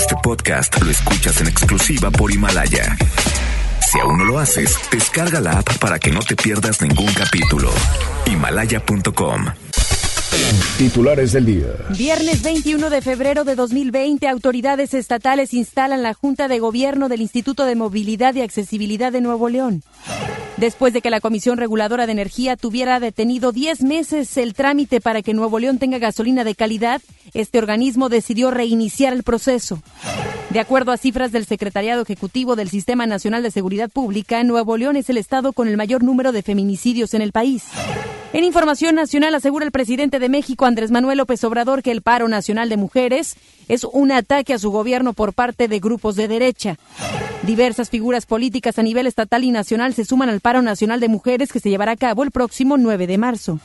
Este podcast lo escuchas en exclusiva por Himalaya. Si aún no lo haces, descarga la app para que no te pierdas ningún capítulo. Himalaya.com. Titulares del día. Viernes 21 de febrero de 2020, autoridades estatales instalan la Junta de Gobierno del Instituto de Movilidad y Accesibilidad de Nuevo León. Después de que la Comisión Reguladora de Energía tuviera detenido 10 meses el trámite para que Nuevo León tenga gasolina de calidad, este organismo decidió reiniciar el proceso. De acuerdo a cifras del Secretariado Ejecutivo del Sistema Nacional de Seguridad Pública, Nuevo León es el estado con el mayor número de feminicidios en el país. En información nacional asegura el presidente de México, Andrés Manuel López Obrador, que el paro nacional de mujeres es un ataque a su gobierno por parte de grupos de derecha. Diversas figuras políticas a nivel estatal y nacional se suman al paro nacional de mujeres que se llevará a cabo el próximo 9 de marzo.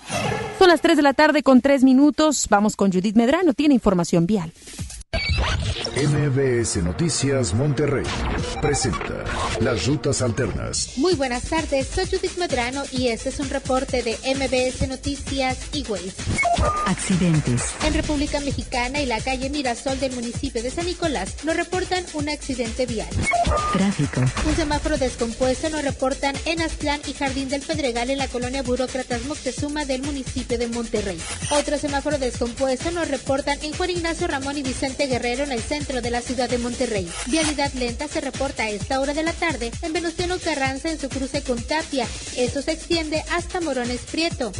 Son las 3 de la tarde con 3 minutos. Vamos con Judith Medrano, tiene información vial. MBS Noticias Monterrey presenta Las Rutas Alternas. Muy buenas tardes, soy Judith Medrano y este es un reporte de MBS Noticias y Waze. Accidentes. En República Mexicana y la calle Mirasol del municipio de San Nicolás nos reportan un accidente vial. Tráfico. Un semáforo descompuesto nos reportan en Aztlán y Jardín del Pedregal en la colonia Burócratas Moctezuma del municipio de Monterrey. Otro semáforo descompuesto nos reportan en Juan Ignacio Ramón y Vicente Guerrero en el centro de la ciudad de Monterrey. Vialidad lenta se reporta a esta hora de la tarde en Venustiano Carranza en su cruce con Tapia. Esto se extiende hasta Morones Prieto.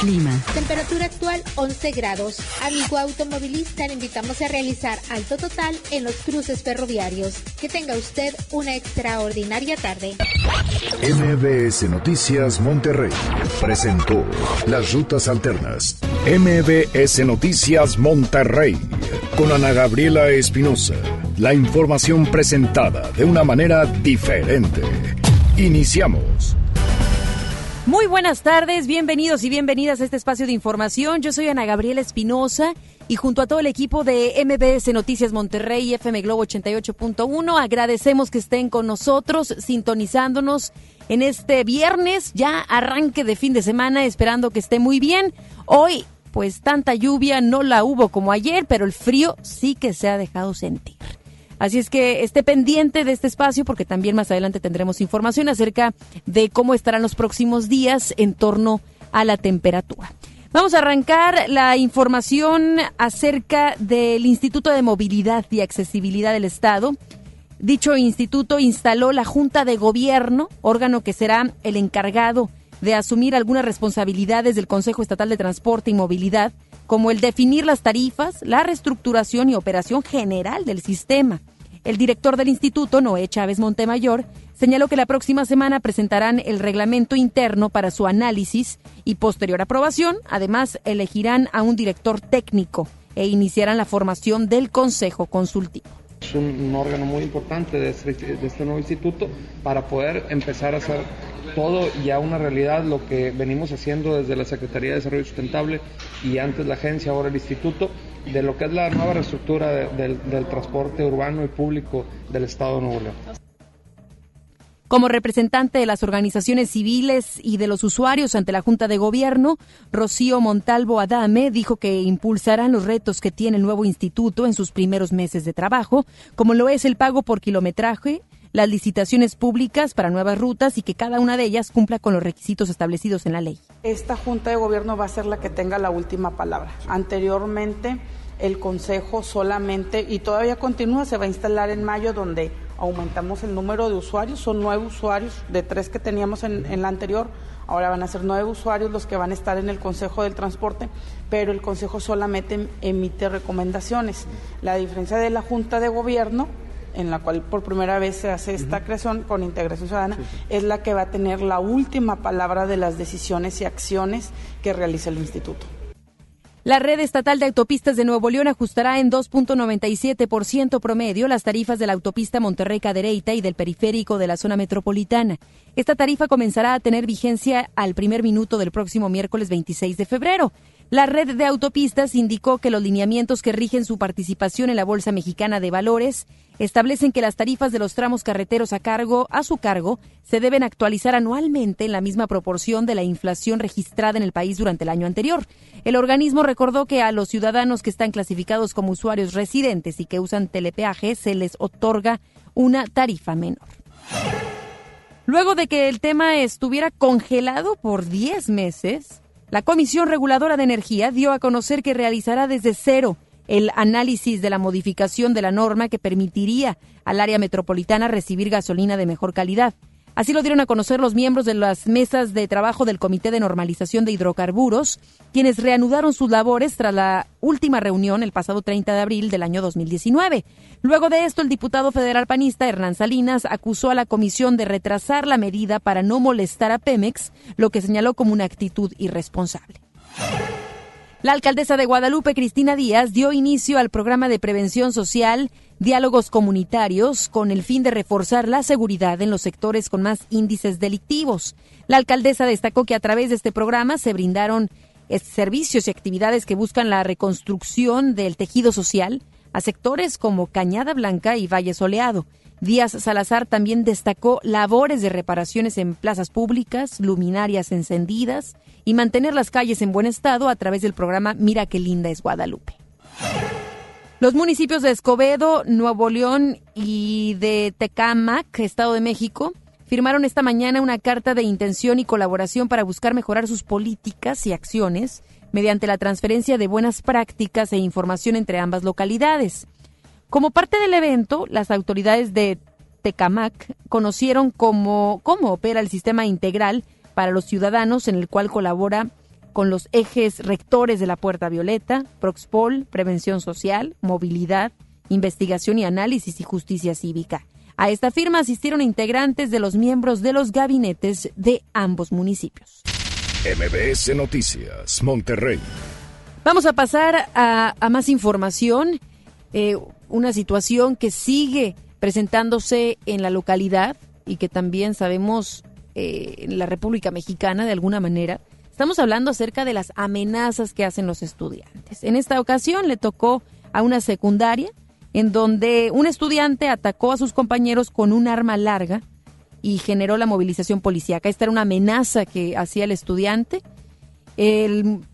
Clima. Temperatura actual 11 grados. Amigo automovilista, le invitamos a realizar alto total en los cruces ferroviarios. Que tenga usted una extraordinaria tarde. MBS Noticias Monterrey presentó Las Rutas Alternas. MBS Noticias Monterrey con Ana Gabriela Espinosa. La información presentada de una manera diferente. Iniciamos. Muy buenas tardes, bienvenidos y bienvenidas a este espacio de información. Yo soy Ana Gabriela Espinosa y junto a todo el equipo de MBS Noticias Monterrey y FM Globo 88.1 agradecemos que estén con nosotros, sintonizándonos en este viernes, ya arranque de fin de semana, esperando que esté muy bien. Hoy, pues tanta lluvia no la hubo como ayer, pero el frío sí que se ha dejado sentir. Así es que esté pendiente de este espacio porque también más adelante tendremos información acerca de cómo estarán los próximos días en torno a la temperatura. Vamos a arrancar la información acerca del Instituto de Movilidad y Accesibilidad del Estado. Dicho instituto instaló la Junta de Gobierno, órgano que será el encargado de asumir algunas responsabilidades del Consejo Estatal de Transporte y Movilidad, como el definir las tarifas, la reestructuración y operación general del sistema. El director del instituto, Noé Chávez Montemayor, señaló que la próxima semana presentarán el reglamento interno para su análisis y posterior aprobación. Además, elegirán a un director técnico e iniciarán la formación del Consejo Consultivo. Es un, órgano muy importante este, de este nuevo instituto para poder empezar a hacer todo ya una realidad lo que venimos haciendo desde la Secretaría de Desarrollo Sustentable y antes la agencia, ahora el instituto, de lo que es la nueva reestructura de, del, del transporte urbano y público del Estado de Nuevo León. Como representante de las organizaciones civiles y de los usuarios ante la Junta de Gobierno, Rocío Montalvo Adame dijo que impulsarán los retos que tiene el nuevo instituto en sus primeros meses de trabajo, como lo es el pago por kilometraje, las licitaciones públicas para nuevas rutas y que cada una de ellas cumpla con los requisitos establecidos en la ley. Esta Junta de Gobierno va a ser la que tenga la última palabra. Anteriormente, el Consejo solamente, y todavía continúa, se va a instalar en mayo, donde aumentamos el número de usuarios, son nueve usuarios de tres que teníamos en, en, la anterior, ahora van a ser nueve usuarios los que van a estar en el Consejo del Transporte, pero el Consejo solamente emite recomendaciones. La diferencia de la Junta de Gobierno, en la cual por primera vez se hace esta uh -huh. creación con integración ciudadana, sí. es la que va a tener la última palabra de las decisiones y acciones que realiza el instituto. La red estatal de autopistas de Nuevo León ajustará en 2.97% promedio las tarifas de la autopista Monterrey-Cadereyta y del periférico de la zona metropolitana. Esta tarifa comenzará a tener vigencia al primer minuto del próximo miércoles 26 de febrero. La red de autopistas indicó que los lineamientos que rigen su participación en la Bolsa Mexicana de Valores establecen que las tarifas de los tramos carreteros a cargo a su cargo se deben actualizar anualmente en la misma proporción de la inflación registrada en el país durante el año anterior. El organismo recordó que a los ciudadanos que están clasificados como usuarios residentes y que usan telepeaje se les otorga una tarifa menor. Luego de que el tema estuviera congelado por 10 meses, la Comisión Reguladora de Energía dio a conocer que realizará desde cero el análisis de la modificación de la norma que permitiría al área metropolitana recibir gasolina de mejor calidad. Así lo dieron a conocer los miembros de las mesas de trabajo del Comité de Normalización de Hidrocarburos, quienes reanudaron sus labores tras la última reunión el pasado 30 de abril del año 2019. Luego de esto, el diputado federal panista Hernán Salinas acusó a la comisión de retrasar la medida para no molestar a Pemex, lo que señaló como una actitud irresponsable. La alcaldesa de Guadalupe, Cristina Díaz, dio inicio al programa de prevención social diálogos comunitarios con el fin de reforzar la seguridad en los sectores con más índices delictivos. La alcaldesa destacó que a través de este programa se brindaron eh, servicios y actividades que buscan la reconstrucción del tejido social a sectores como Cañada Blanca y Valle Soleado. Díaz Salazar también destacó labores de reparaciones en plazas públicas, luminarias encendidas y mantener las calles en buen estado a través del programa Mira qué linda es Guadalupe. Los municipios de Escobedo, Nuevo León y de Tecámac, Estado de México, firmaron esta mañana una carta de intención y colaboración para buscar mejorar sus políticas y acciones mediante la transferencia de buenas prácticas e información entre ambas localidades. Como parte del evento, las autoridades de Tecamac conocieron cómo, cómo opera el sistema integral para los ciudadanos en el cual colabora con los ejes rectores de la Puerta Violeta, Proxpol, Prevención Social, Movilidad, Investigación y Análisis y Justicia Cívica. A esta firma asistieron integrantes de los miembros de los gabinetes de ambos municipios. MBS Noticias, Monterrey. Vamos a pasar a, más información. Eh, una situación que sigue presentándose en la localidad y que también sabemos eh, en la República Mexicana de alguna manera Estamos hablando acerca de las amenazas que hacen los estudiantes. En esta ocasión le tocó a una secundaria en donde un estudiante atacó a sus compañeros con un arma larga y generó la movilización policíaca. Esta era una amenaza que hacía el estudiante.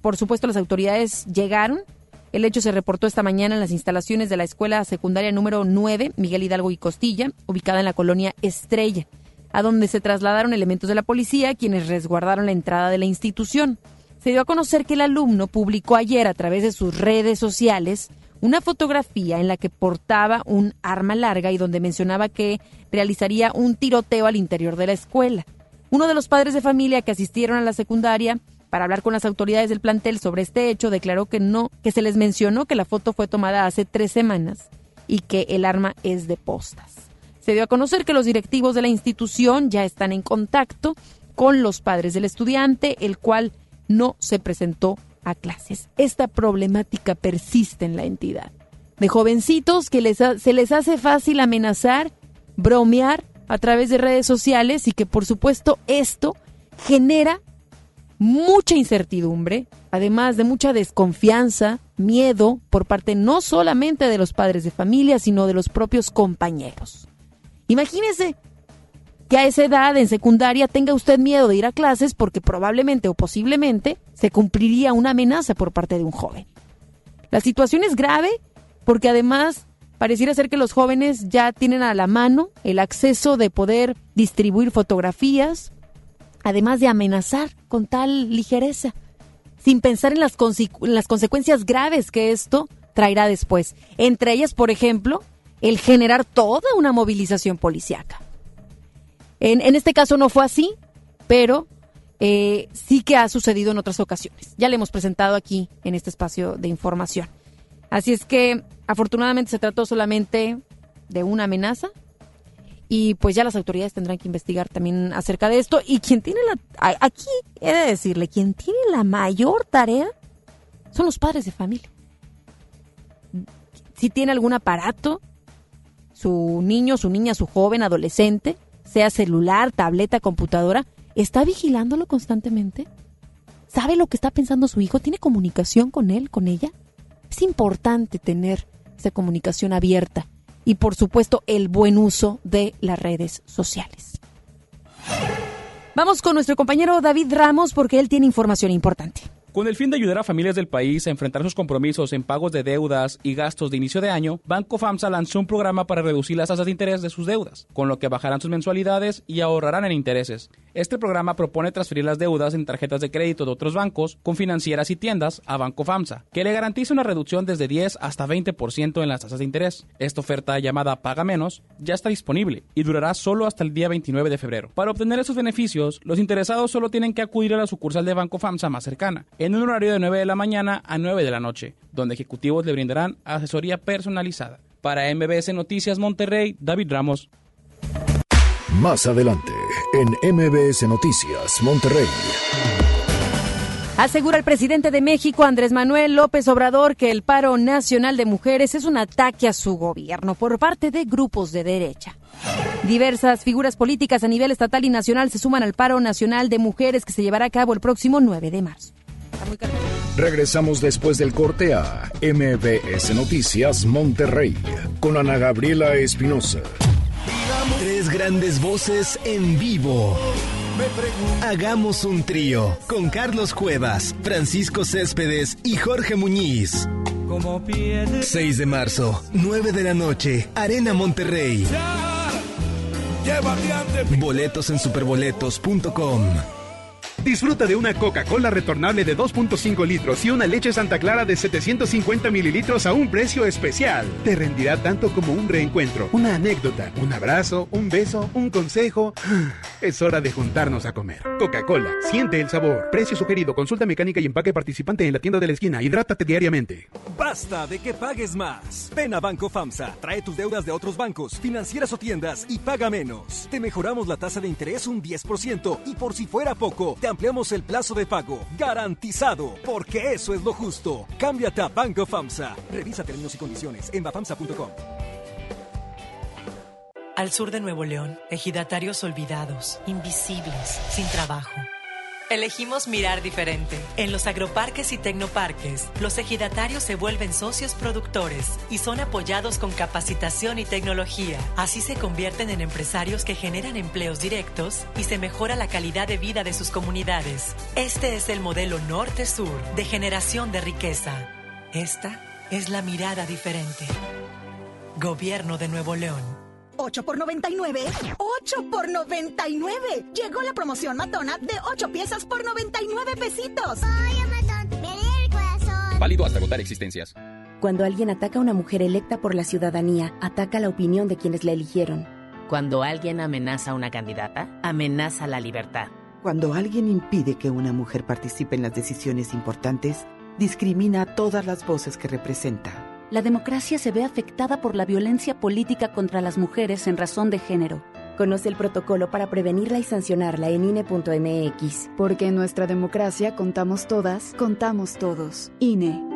por supuesto, las autoridades llegaron. El hecho se reportó esta mañana en las instalaciones de la escuela secundaria número 9, Miguel Hidalgo y Costilla, ubicada en la colonia Estrella a donde se trasladaron elementos de la policía quienes resguardaron la entrada de la institución. Se dio a conocer que el alumno publicó ayer a través de sus redes sociales una fotografía en la que portaba un arma larga y donde mencionaba que realizaría un tiroteo al interior de la escuela. Uno de los padres de familia que asistieron a la secundaria para hablar con las autoridades del plantel sobre este hecho declaró que no, que se les mencionó que la foto fue tomada hace tres semanas y que el arma es de postas. Se dio a conocer que los directivos de la institución ya están en contacto con los padres del estudiante, el cual no se presentó a clases. Esta problemática persiste en la entidad. De jovencitos que les se les hace fácil amenazar, bromear a través de redes sociales y que por supuesto esto genera mucha incertidumbre, además de mucha desconfianza, miedo por parte no solamente de los padres de familia, sino de los propios compañeros. Imagínese que a esa edad, en secundaria, tenga usted miedo de ir a clases porque probablemente o posiblemente se cumpliría una amenaza por parte de un joven. La situación es grave porque además pareciera ser que los jóvenes ya tienen a la mano el acceso de poder distribuir fotografías, además de amenazar con tal ligereza, sin pensar en las, en las consecuencias graves que esto traerá después. Entre ellas, por ejemplo, el generar toda una movilización policiaca. En, este caso no fue así, pero eh, sí que ha sucedido en otras ocasiones. Ya le hemos presentado aquí en este espacio de información. Así es que afortunadamente se trató solamente de una amenaza y pues ya las autoridades tendrán que investigar también acerca de esto y quien tiene la aquí he de decirle quien tiene la mayor tarea son los padres de familia si tiene algún aparato su niño, su niña, su joven, adolescente, sea celular, tableta, computadora, ¿está vigilándolo constantemente? ¿Sabe lo que está pensando su hijo? ¿Tiene comunicación con él, con ella? Es importante tener esa comunicación abierta y por supuesto el buen uso de las redes sociales. Vamos con nuestro compañero David Ramos porque él tiene información importante. Con el fin de ayudar a familias del país a enfrentar sus compromisos en pagos de deudas y gastos de inicio de año, Banco FAMSA lanzó un programa para reducir las tasas de interés de sus deudas, con lo que bajarán sus mensualidades y ahorrarán en intereses. Este programa propone transferir las deudas en tarjetas de crédito de otros bancos, con financieras y tiendas, a Banco FAMSA, que le garantiza una reducción desde 10 hasta 20% en las tasas de interés. Esta oferta llamada Paga Menos ya está disponible y durará solo hasta el día 29 de febrero. Para obtener esos beneficios, los interesados solo tienen que acudir a la sucursal de Banco FAMSA más cercana en un horario de 9 de la mañana a 9 de la noche, donde ejecutivos le brindarán asesoría personalizada. Para MBS Noticias Monterrey, David Ramos. Más adelante, en MBS Noticias Monterrey. Asegura el presidente de México, Andrés Manuel López Obrador, que el paro nacional de mujeres es un ataque a su gobierno por parte de grupos de derecha. Diversas figuras políticas a nivel estatal y nacional se suman al paro nacional de mujeres que se llevará a cabo el próximo 9 de marzo. Regresamos después del corte a MBS Noticias Monterrey con Ana Gabriela Espinosa. Tres grandes voces en vivo. Hagamos un trío con Carlos Cuevas, Francisco Céspedes y Jorge Muñiz. 6 de marzo, 9 de la noche, Arena Monterrey. Boletos en superboletos.com. Disfruta de una Coca-Cola retornable de 2.5 litros y una leche Santa Clara de 750 mililitros a un precio especial. Te rendirá tanto como un reencuentro, una anécdota, un abrazo, un beso, un consejo. Es hora de juntarnos a comer. Coca-Cola, siente el sabor. Precio sugerido, consulta mecánica y empaque participante en la tienda de la esquina. Hidrátate diariamente. Basta de que pagues más. Ven a Banco FAMSA, trae tus deudas de otros bancos, financieras o tiendas y paga menos. Te mejoramos la tasa de interés un 10% y por si fuera poco, te ampliamos el plazo de pago. Garantizado, porque eso es lo justo. Cámbiate a Banco FAMSA. Revisa términos y condiciones en bafamsa.com. Al sur de Nuevo León, ejidatarios olvidados, invisibles, sin trabajo. Elegimos mirar diferente. En los agroparques y tecnoparques, los ejidatarios se vuelven socios productores y son apoyados con capacitación y tecnología. Así se convierten en empresarios que generan empleos directos y se mejora la calidad de vida de sus comunidades. Este es el modelo norte-sur de generación de riqueza. Esta es la mirada diferente. Gobierno de Nuevo León. 8 por 99. 8 por 99. Llegó la promoción matona de 8 piezas por 99 pesitos. Válido hasta agotar existencias. Cuando alguien ataca a una mujer electa por la ciudadanía, ataca la opinión de quienes la eligieron. Cuando alguien amenaza a una candidata, amenaza la libertad. Cuando alguien impide que una mujer participe en las decisiones importantes, discrimina a todas las voces que representa. La democracia se ve afectada por la violencia política contra las mujeres en razón de género. Conoce el protocolo para prevenirla y sancionarla en INE.mx. Porque en nuestra democracia contamos todas, contamos todos. INE.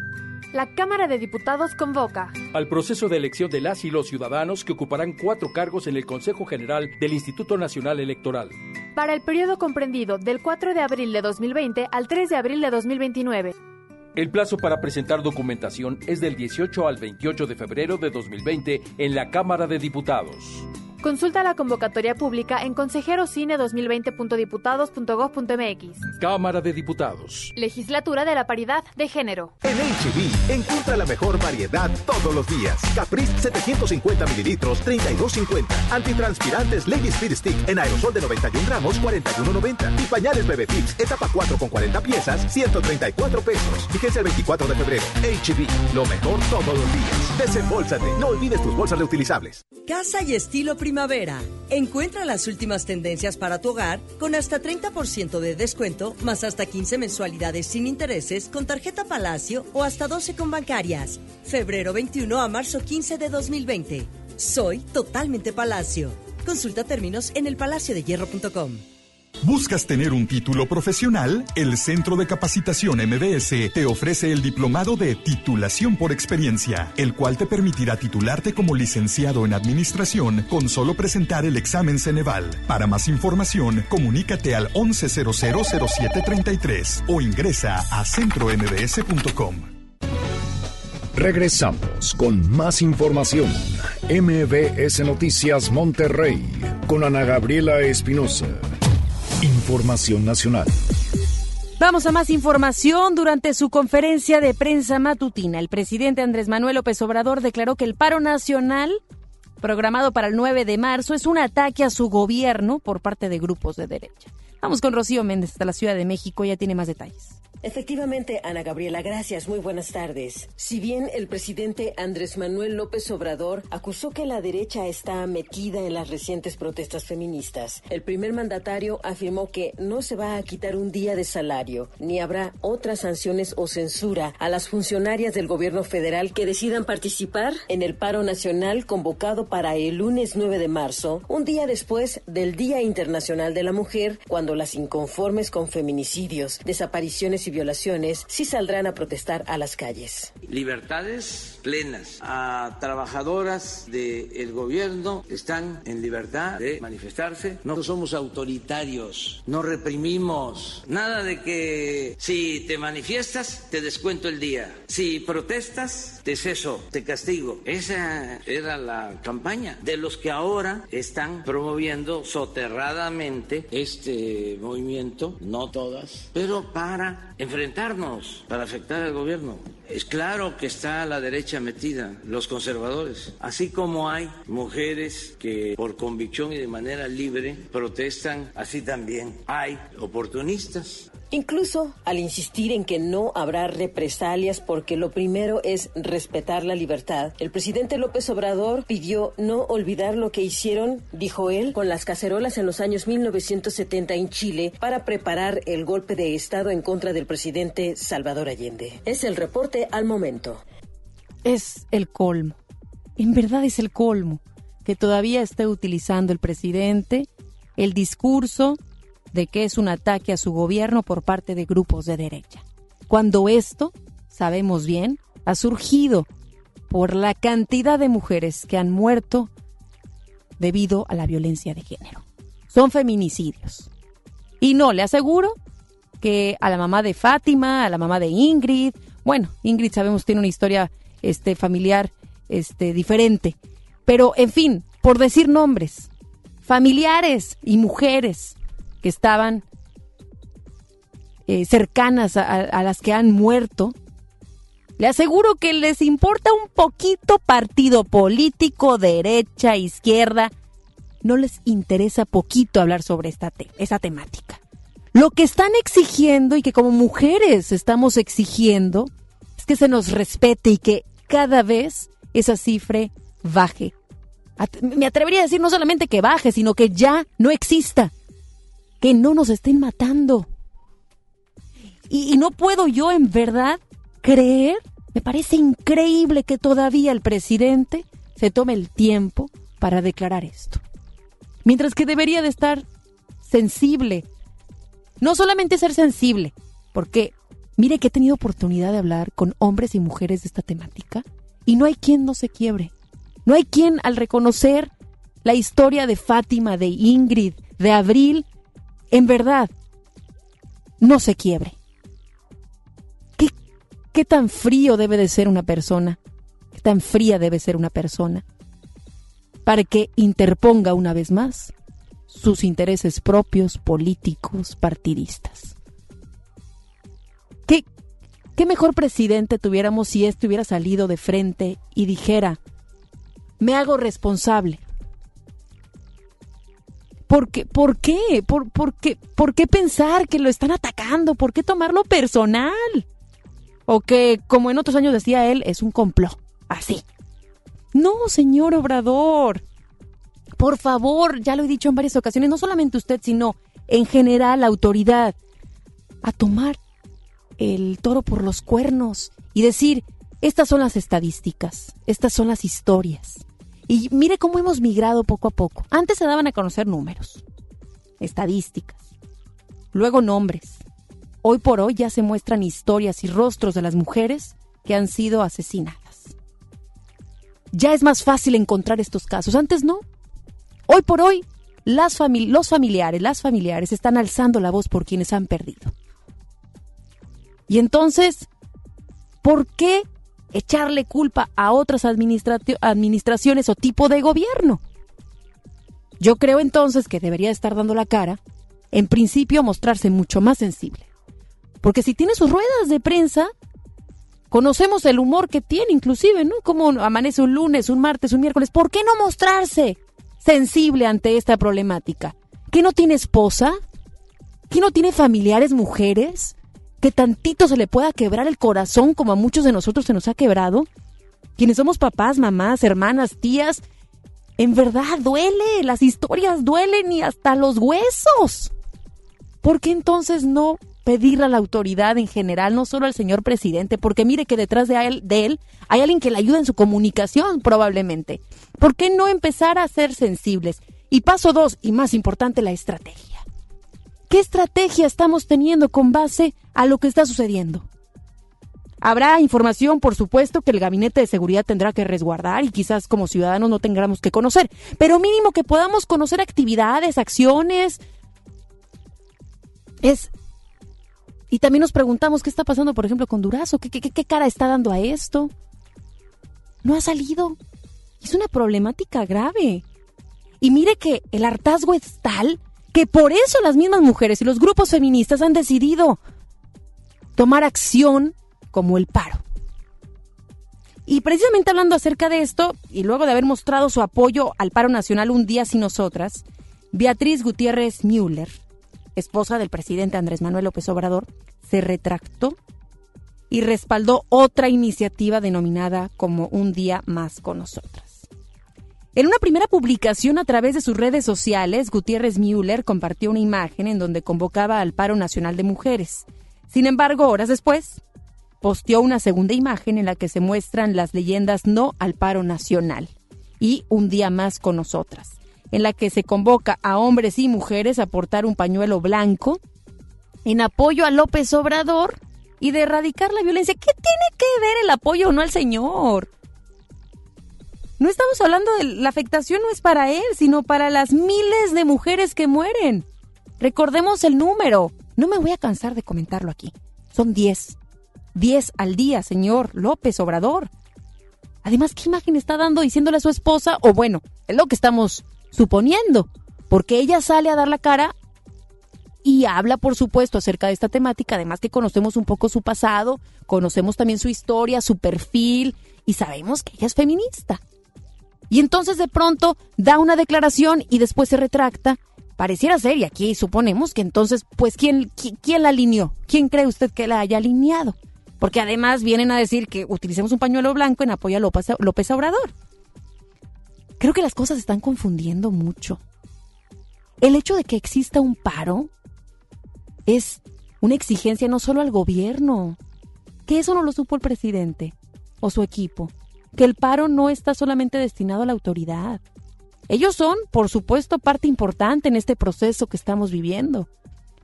La Cámara de Diputados convoca al proceso de elección de las y los ciudadanos que ocuparán cuatro cargos en el Consejo General del Instituto Nacional Electoral. Para el periodo comprendido del 4 de abril de 2020 al 3 de abril de 2029. El plazo para presentar documentación es del 18 al 28 de febrero de 2020 en la Cámara de Diputados. Consulta la convocatoria pública en consejerocine2020.diputados.gov.mx. Cámara de Diputados. Legislatura de la Paridad de Género. En HB, encuentra la mejor variedad todos los días. Caprice 750 mililitros, 32.50. Antitranspirantes Lady Speed Stick en aerosol de 91 gramos, 41.90. Y pañales Bebé Fix, etapa 4 con 40 piezas, 134 pesos. Fíjense el 24 de febrero. HB, lo mejor todos los días. Desembolsate, no olvides tus bolsas reutilizables. Casa y estilo privado primavera. Encuentra las últimas tendencias para tu hogar con hasta 30% de descuento, más hasta 15 mensualidades sin intereses con tarjeta Palacio o hasta 12 con bancarias. Febrero 21 a marzo 15 de 2020. Soy totalmente Palacio. Consulta términos en elpalaciodehierro.com. ¿Buscas tener un título profesional? El Centro de Capacitación MBS te ofrece el diplomado de titulación por experiencia, el cual te permitirá titularte como licenciado en administración con solo presentar el examen Ceneval. Para más información, comunícate al 11000733 o ingresa a centrombs.com. Regresamos con más información. MBS Noticias Monterrey con Ana Gabriela Espinosa. Información nacional. Vamos a más información. Durante su conferencia de prensa matutina, el presidente Andrés Manuel López Obrador declaró que el paro nacional, programado para el 9 de marzo, es un ataque a su gobierno por parte de grupos de derecha. Vamos con Rocío Méndez hasta la Ciudad de México, ya tiene más detalles. Efectivamente, Ana Gabriela, gracias. Muy buenas tardes. Si bien el presidente Andrés Manuel López Obrador acusó que la derecha está metida en las recientes protestas feministas, el primer mandatario afirmó que no se va a quitar un día de salario, ni habrá otras sanciones o censura a las funcionarias del gobierno federal que decidan participar en el paro nacional convocado para el lunes 9 de marzo, un día después del Día Internacional de la Mujer, cuando las inconformes con feminicidios, desapariciones y violaciones sí saldrán a protestar a las calles. Libertades plenas. A trabajadoras del gobierno están en libertad de manifestarse. No somos autoritarios, no reprimimos. Nada de que si te manifiestas te descuento el día. Si protestas te ceso, te castigo. Esa era la campaña de los que ahora están promoviendo soterradamente este movimiento, no todas, pero para enfrentarnos, para afectar al gobierno. Es claro que está la derecha metida, los conservadores, así como hay mujeres que por convicción y de manera libre protestan, así también hay oportunistas Incluso al insistir en que no habrá represalias porque lo primero es respetar la libertad, el presidente López Obrador pidió no olvidar lo que hicieron, dijo él, con las cacerolas en los años 1970 en Chile para preparar el golpe de Estado en contra del presidente Salvador Allende. Es el reporte al momento. Es el colmo. En verdad es el colmo que todavía esté utilizando el presidente el discurso de que es un ataque a su gobierno por parte de grupos de derecha. Cuando esto, sabemos bien, ha surgido por la cantidad de mujeres que han muerto debido a la violencia de género. Son feminicidios. Y no, le aseguro que a la mamá de Fátima, a la mamá de Ingrid, bueno, Ingrid sabemos tiene una historia este familiar este diferente, pero en fin, por decir nombres, familiares y mujeres que estaban eh, cercanas a, las que han muerto, le aseguro que les importa un poquito partido político, derecha, izquierda, no les interesa poquito hablar sobre esta esa temática. Lo que están exigiendo y que como mujeres estamos exigiendo es que se nos respete y que cada vez esa cifra baje. Me atrevería a decir no solamente que baje, sino que ya no exista que no nos estén matando. Y, no puedo yo en verdad creer, me parece increíble que todavía el presidente se tome el tiempo para declarar esto. Mientras que debería de estar sensible. No solamente ser sensible, porque mire que he tenido oportunidad de hablar con hombres y mujeres de esta temática y no hay quien no se quiebre. No hay quien al reconocer la historia de Fátima, de Ingrid, de Abril, en verdad, no se quiebre. ¿Qué, ¿Qué tan frío debe de ser una persona? ¿Qué tan fría debe ser una persona? Para que interponga una vez más sus intereses propios, políticos, partidistas. ¿Qué, ¿Qué mejor presidente tuviéramos si este hubiera salido de frente y dijera, me hago responsable ¿Por qué? ¿Por qué? ¿Por, por, qué? ¿Por qué pensar que lo están atacando? ¿Por qué tomarlo personal? O que, como en otros años decía él, es un complot. Así. No, señor Obrador. por favor, ya lo he dicho en varias ocasiones, no solamente usted, sino en general la autoridad, a tomar el toro por los cuernos y decir, estas son las estadísticas, estas son las historias. Y mire cómo hemos migrado poco a poco. Antes se daban a conocer números, estadísticas, luego nombres. Hoy por hoy ya se muestran historias y rostros de las mujeres que han sido asesinadas. Ya es más fácil encontrar estos casos. Antes no. Hoy por hoy, las los familiares, las familiares están alzando la voz por quienes han perdido. Y entonces, ¿por qué echarle culpa a otras administraciones o tipo de gobierno? Yo creo entonces que debería estar dando la cara, en principio mostrarse mucho más sensible. Porque si tiene sus ruedas de prensa, conocemos el humor que tiene inclusive, ¿no? Como amanece un lunes, un martes, un miércoles. ¿Por qué no mostrarse sensible ante esta problemática? ¿Que no tiene esposa? ¿Que no tiene familiares mujeres? Que tantito se le pueda quebrar el corazón como a muchos de nosotros se nos ha quebrado? Quienes somos papás, mamás, hermanas, tías, en verdad duele, las historias duelen y hasta los huesos. ¿Por qué entonces no pedirle a la autoridad en general, no solo al señor presidente? Porque mire que detrás de él, de él hay alguien que le ayuda en su comunicación probablemente. ¿Por qué no empezar a ser sensibles? Y paso dos, y más importante, la estrategia. ¿Qué estrategia estamos teniendo con base a lo que está sucediendo? Habrá información, por supuesto, que el Gabinete de Seguridad tendrá que resguardar y quizás como ciudadanos no tengamos que conocer, pero mínimo que podamos conocer actividades, acciones. Es... Y también nos preguntamos qué está pasando, por ejemplo, con Durazo, qué, qué, qué cara está dando a esto. No ha salido. Es una problemática grave. Y mire que el hartazgo es tal que por eso las mismas mujeres y los grupos feministas han decidido tomar acción como el paro. Y precisamente hablando acerca de esto, y luego de haber mostrado su apoyo al paro nacional un día sin nosotras, Beatriz Gutiérrez Müller, esposa del presidente Andrés Manuel López Obrador, se retractó y respaldó otra iniciativa denominada como Un día más con nosotras. En una primera publicación a través de sus redes sociales, Gutiérrez Müller compartió una imagen en donde convocaba al paro nacional de mujeres. Sin embargo, horas después, posteó una segunda imagen en la que se muestran las leyendas no al paro nacional y un día más con nosotras, en la que se convoca a hombres y mujeres a portar un pañuelo blanco en apoyo a López Obrador y de erradicar la violencia. ¿Qué tiene que ver el apoyo o no al señor? No estamos hablando de la afectación no es para él, sino para las miles de mujeres que mueren. Recordemos el número. No me voy a cansar de comentarlo aquí. Son 10. 10 al día, señor López Obrador. Además, ¿qué imagen está dando diciéndole a su esposa? O bueno, es lo que estamos suponiendo. Porque ella sale a dar la cara y habla, por supuesto, acerca de esta temática. Además que conocemos un poco su pasado, conocemos también su historia, su perfil y sabemos que ella es feminista. Y entonces de pronto da una declaración y después se retracta. Pareciera ser, y aquí suponemos que entonces, pues, ¿quién, quién, la alineó? ¿Quién cree usted que la haya alineado? Porque además vienen a decir que utilicemos un pañuelo blanco en apoyo a López, López Obrador. Creo que las cosas están confundiendo mucho. El hecho de que exista un paro es una exigencia no solo al gobierno, que eso no lo supo el presidente o su equipo, que el paro no está solamente destinado a la autoridad. Ellos son, por supuesto, parte importante en este proceso que estamos viviendo.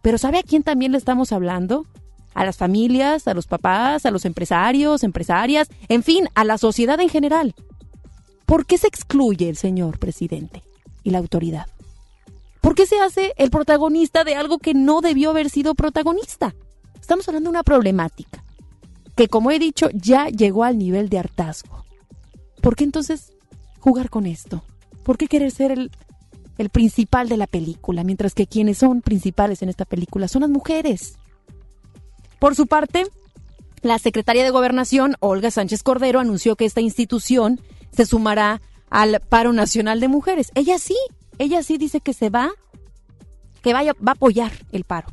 Pero ¿sabe a quién también le estamos hablando? A las familias, a los papás, a los empresarios, empresarias, en fin, a la sociedad en general. ¿Por qué se excluye el señor presidente y la autoridad? ¿Por qué se hace el protagonista de algo que no debió haber sido protagonista? Estamos hablando de una problemática que, como he dicho, ya llegó al nivel de hartazgo. ¿Por qué entonces jugar con esto? ¿Por qué querer ser el, el principal de la película, mientras que quienes son principales en esta película son las mujeres? Por su parte, la secretaria de Gobernación, Olga Sánchez Cordero, anunció que esta institución se sumará al paro nacional de mujeres. Ella sí, ella sí dice que se va, que vaya, va a apoyar el paro.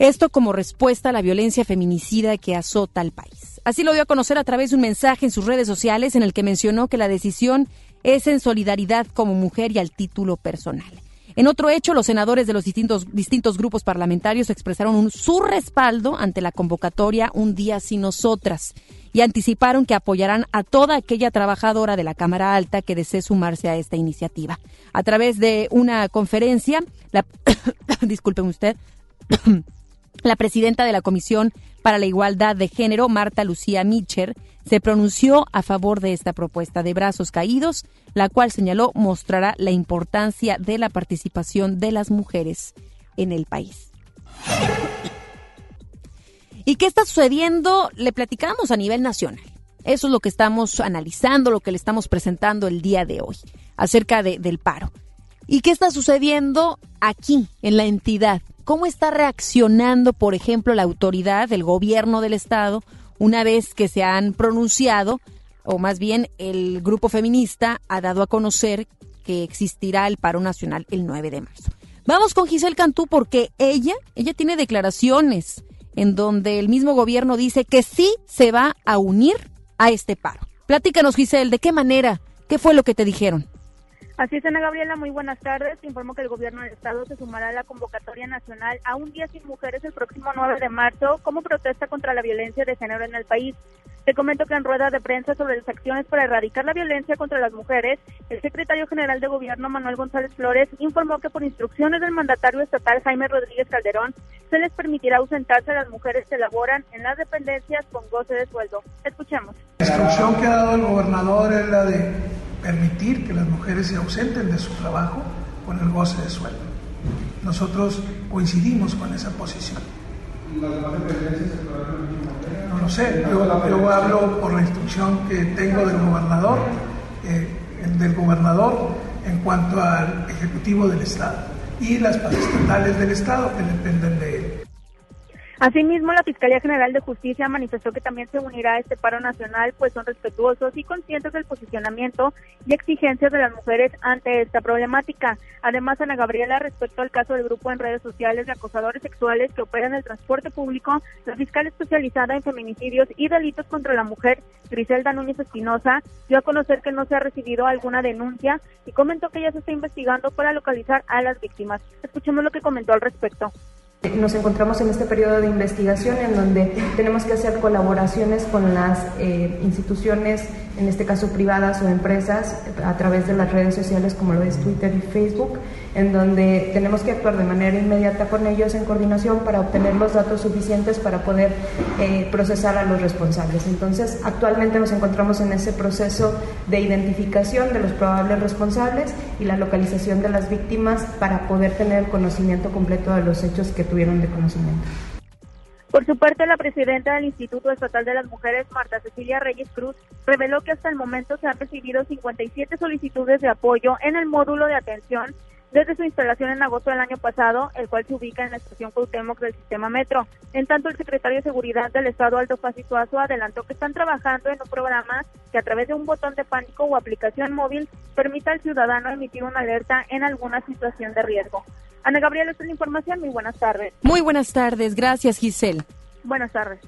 Esto como respuesta a la violencia feminicida que azota al país. Así lo dio a conocer a través de un mensaje en sus redes sociales en el que mencionó que la decisión es en solidaridad como mujer y al título personal. En otro hecho, los senadores de los distintos, distintos grupos parlamentarios expresaron su respaldo ante la convocatoria Un día sin nosotras y anticiparon que apoyarán a toda aquella trabajadora de la Cámara Alta que desee sumarse a esta iniciativa. A través de una conferencia, disculpen usted, la presidenta de la Comisión para la Igualdad de Género, Marta Lucía Mitcher, se pronunció a favor de esta propuesta de brazos caídos, la cual señaló mostrará la importancia de la participación de las mujeres en el país. ¿Y qué está sucediendo? Le platicamos a nivel nacional. Eso es lo que estamos analizando, lo que le estamos presentando el día de hoy, acerca de, del paro. ¿Y qué está sucediendo aquí, en la entidad? ¿Cómo está reaccionando, por ejemplo, la autoridad, el gobierno del Estado, una vez que se han pronunciado, o más bien el grupo feminista ha dado a conocer que existirá el paro nacional el 9 de marzo? Vamos con Giselle Cantú porque ella, ella tiene declaraciones en donde el mismo gobierno dice que sí se va a unir a este paro. Platícanos, Giselle, ¿de qué manera? ¿Qué fue lo que te dijeron? Así es, Ana Gabriela, muy buenas tardes. Informo que el gobierno del estado se sumará a la convocatoria nacional a un día sin mujeres el próximo 9 de marzo como protesta contra la violencia de género en el país. Te comento que en rueda de prensa sobre las acciones para erradicar la violencia contra las mujeres, el secretario general de gobierno Manuel González Flores informó que por instrucciones del mandatario estatal Jaime Rodríguez Calderón se les permitirá ausentarse a las mujeres que laboran en las dependencias con goce de sueldo. Escuchemos. La instrucción que ha dado el gobernador es la de permitir que las mujeres se ausenten de su trabajo con el goce de sueldo. Nosotros coincidimos con esa posición. No lo sé, yo, hablo por la instrucción que tengo del gobernador, eh, del gobernador en cuanto al Ejecutivo del Estado y las estatales del Estado que dependen de él. Asimismo, la Fiscalía General de Justicia manifestó que también se unirá a este paro nacional, pues son respetuosos y conscientes del posicionamiento y exigencias de las mujeres ante esta problemática. Además, Ana Gabriela, respecto al caso del grupo en redes sociales de acosadores sexuales que operan el transporte público, la fiscal especializada en feminicidios y delitos contra la mujer, Griselda Núñez Espinosa, dio a conocer que no se ha recibido alguna denuncia y comentó que ya se está investigando para localizar a las víctimas. Escuchemos lo que comentó al respecto. Nos encontramos en este periodo de investigación en donde tenemos que hacer colaboraciones con las eh, instituciones, en este caso privadas o empresas, a través de las redes sociales como lo es Twitter y Facebook, en donde tenemos que actuar de manera inmediata con ellos en coordinación para obtener los datos suficientes para poder eh, procesar a los responsables. Entonces, actualmente nos encontramos en ese proceso de identificación de los probables responsables y la localización de las víctimas para poder tener conocimiento completo de los hechos que tuvieron de conocimiento. Por su parte, la presidenta del Instituto Estatal de las Mujeres, Marta Cecilia Reyes Cruz, reveló que hasta el momento se han recibido 57 solicitudes de apoyo en el módulo de atención desde su instalación en agosto del año pasado, el cual se ubica en la estación Cuauhtémoc del sistema metro. En tanto, el secretario de Seguridad del Estado, Aldo Fasituazo, adelantó que están trabajando en un programa que a través de un botón de pánico o aplicación móvil permita al ciudadano emitir una alerta en alguna situación de riesgo. Ana Gabriela, esta es la información. Muy buenas tardes. Muy buenas tardes. Gracias, Giselle. Buenas tardes.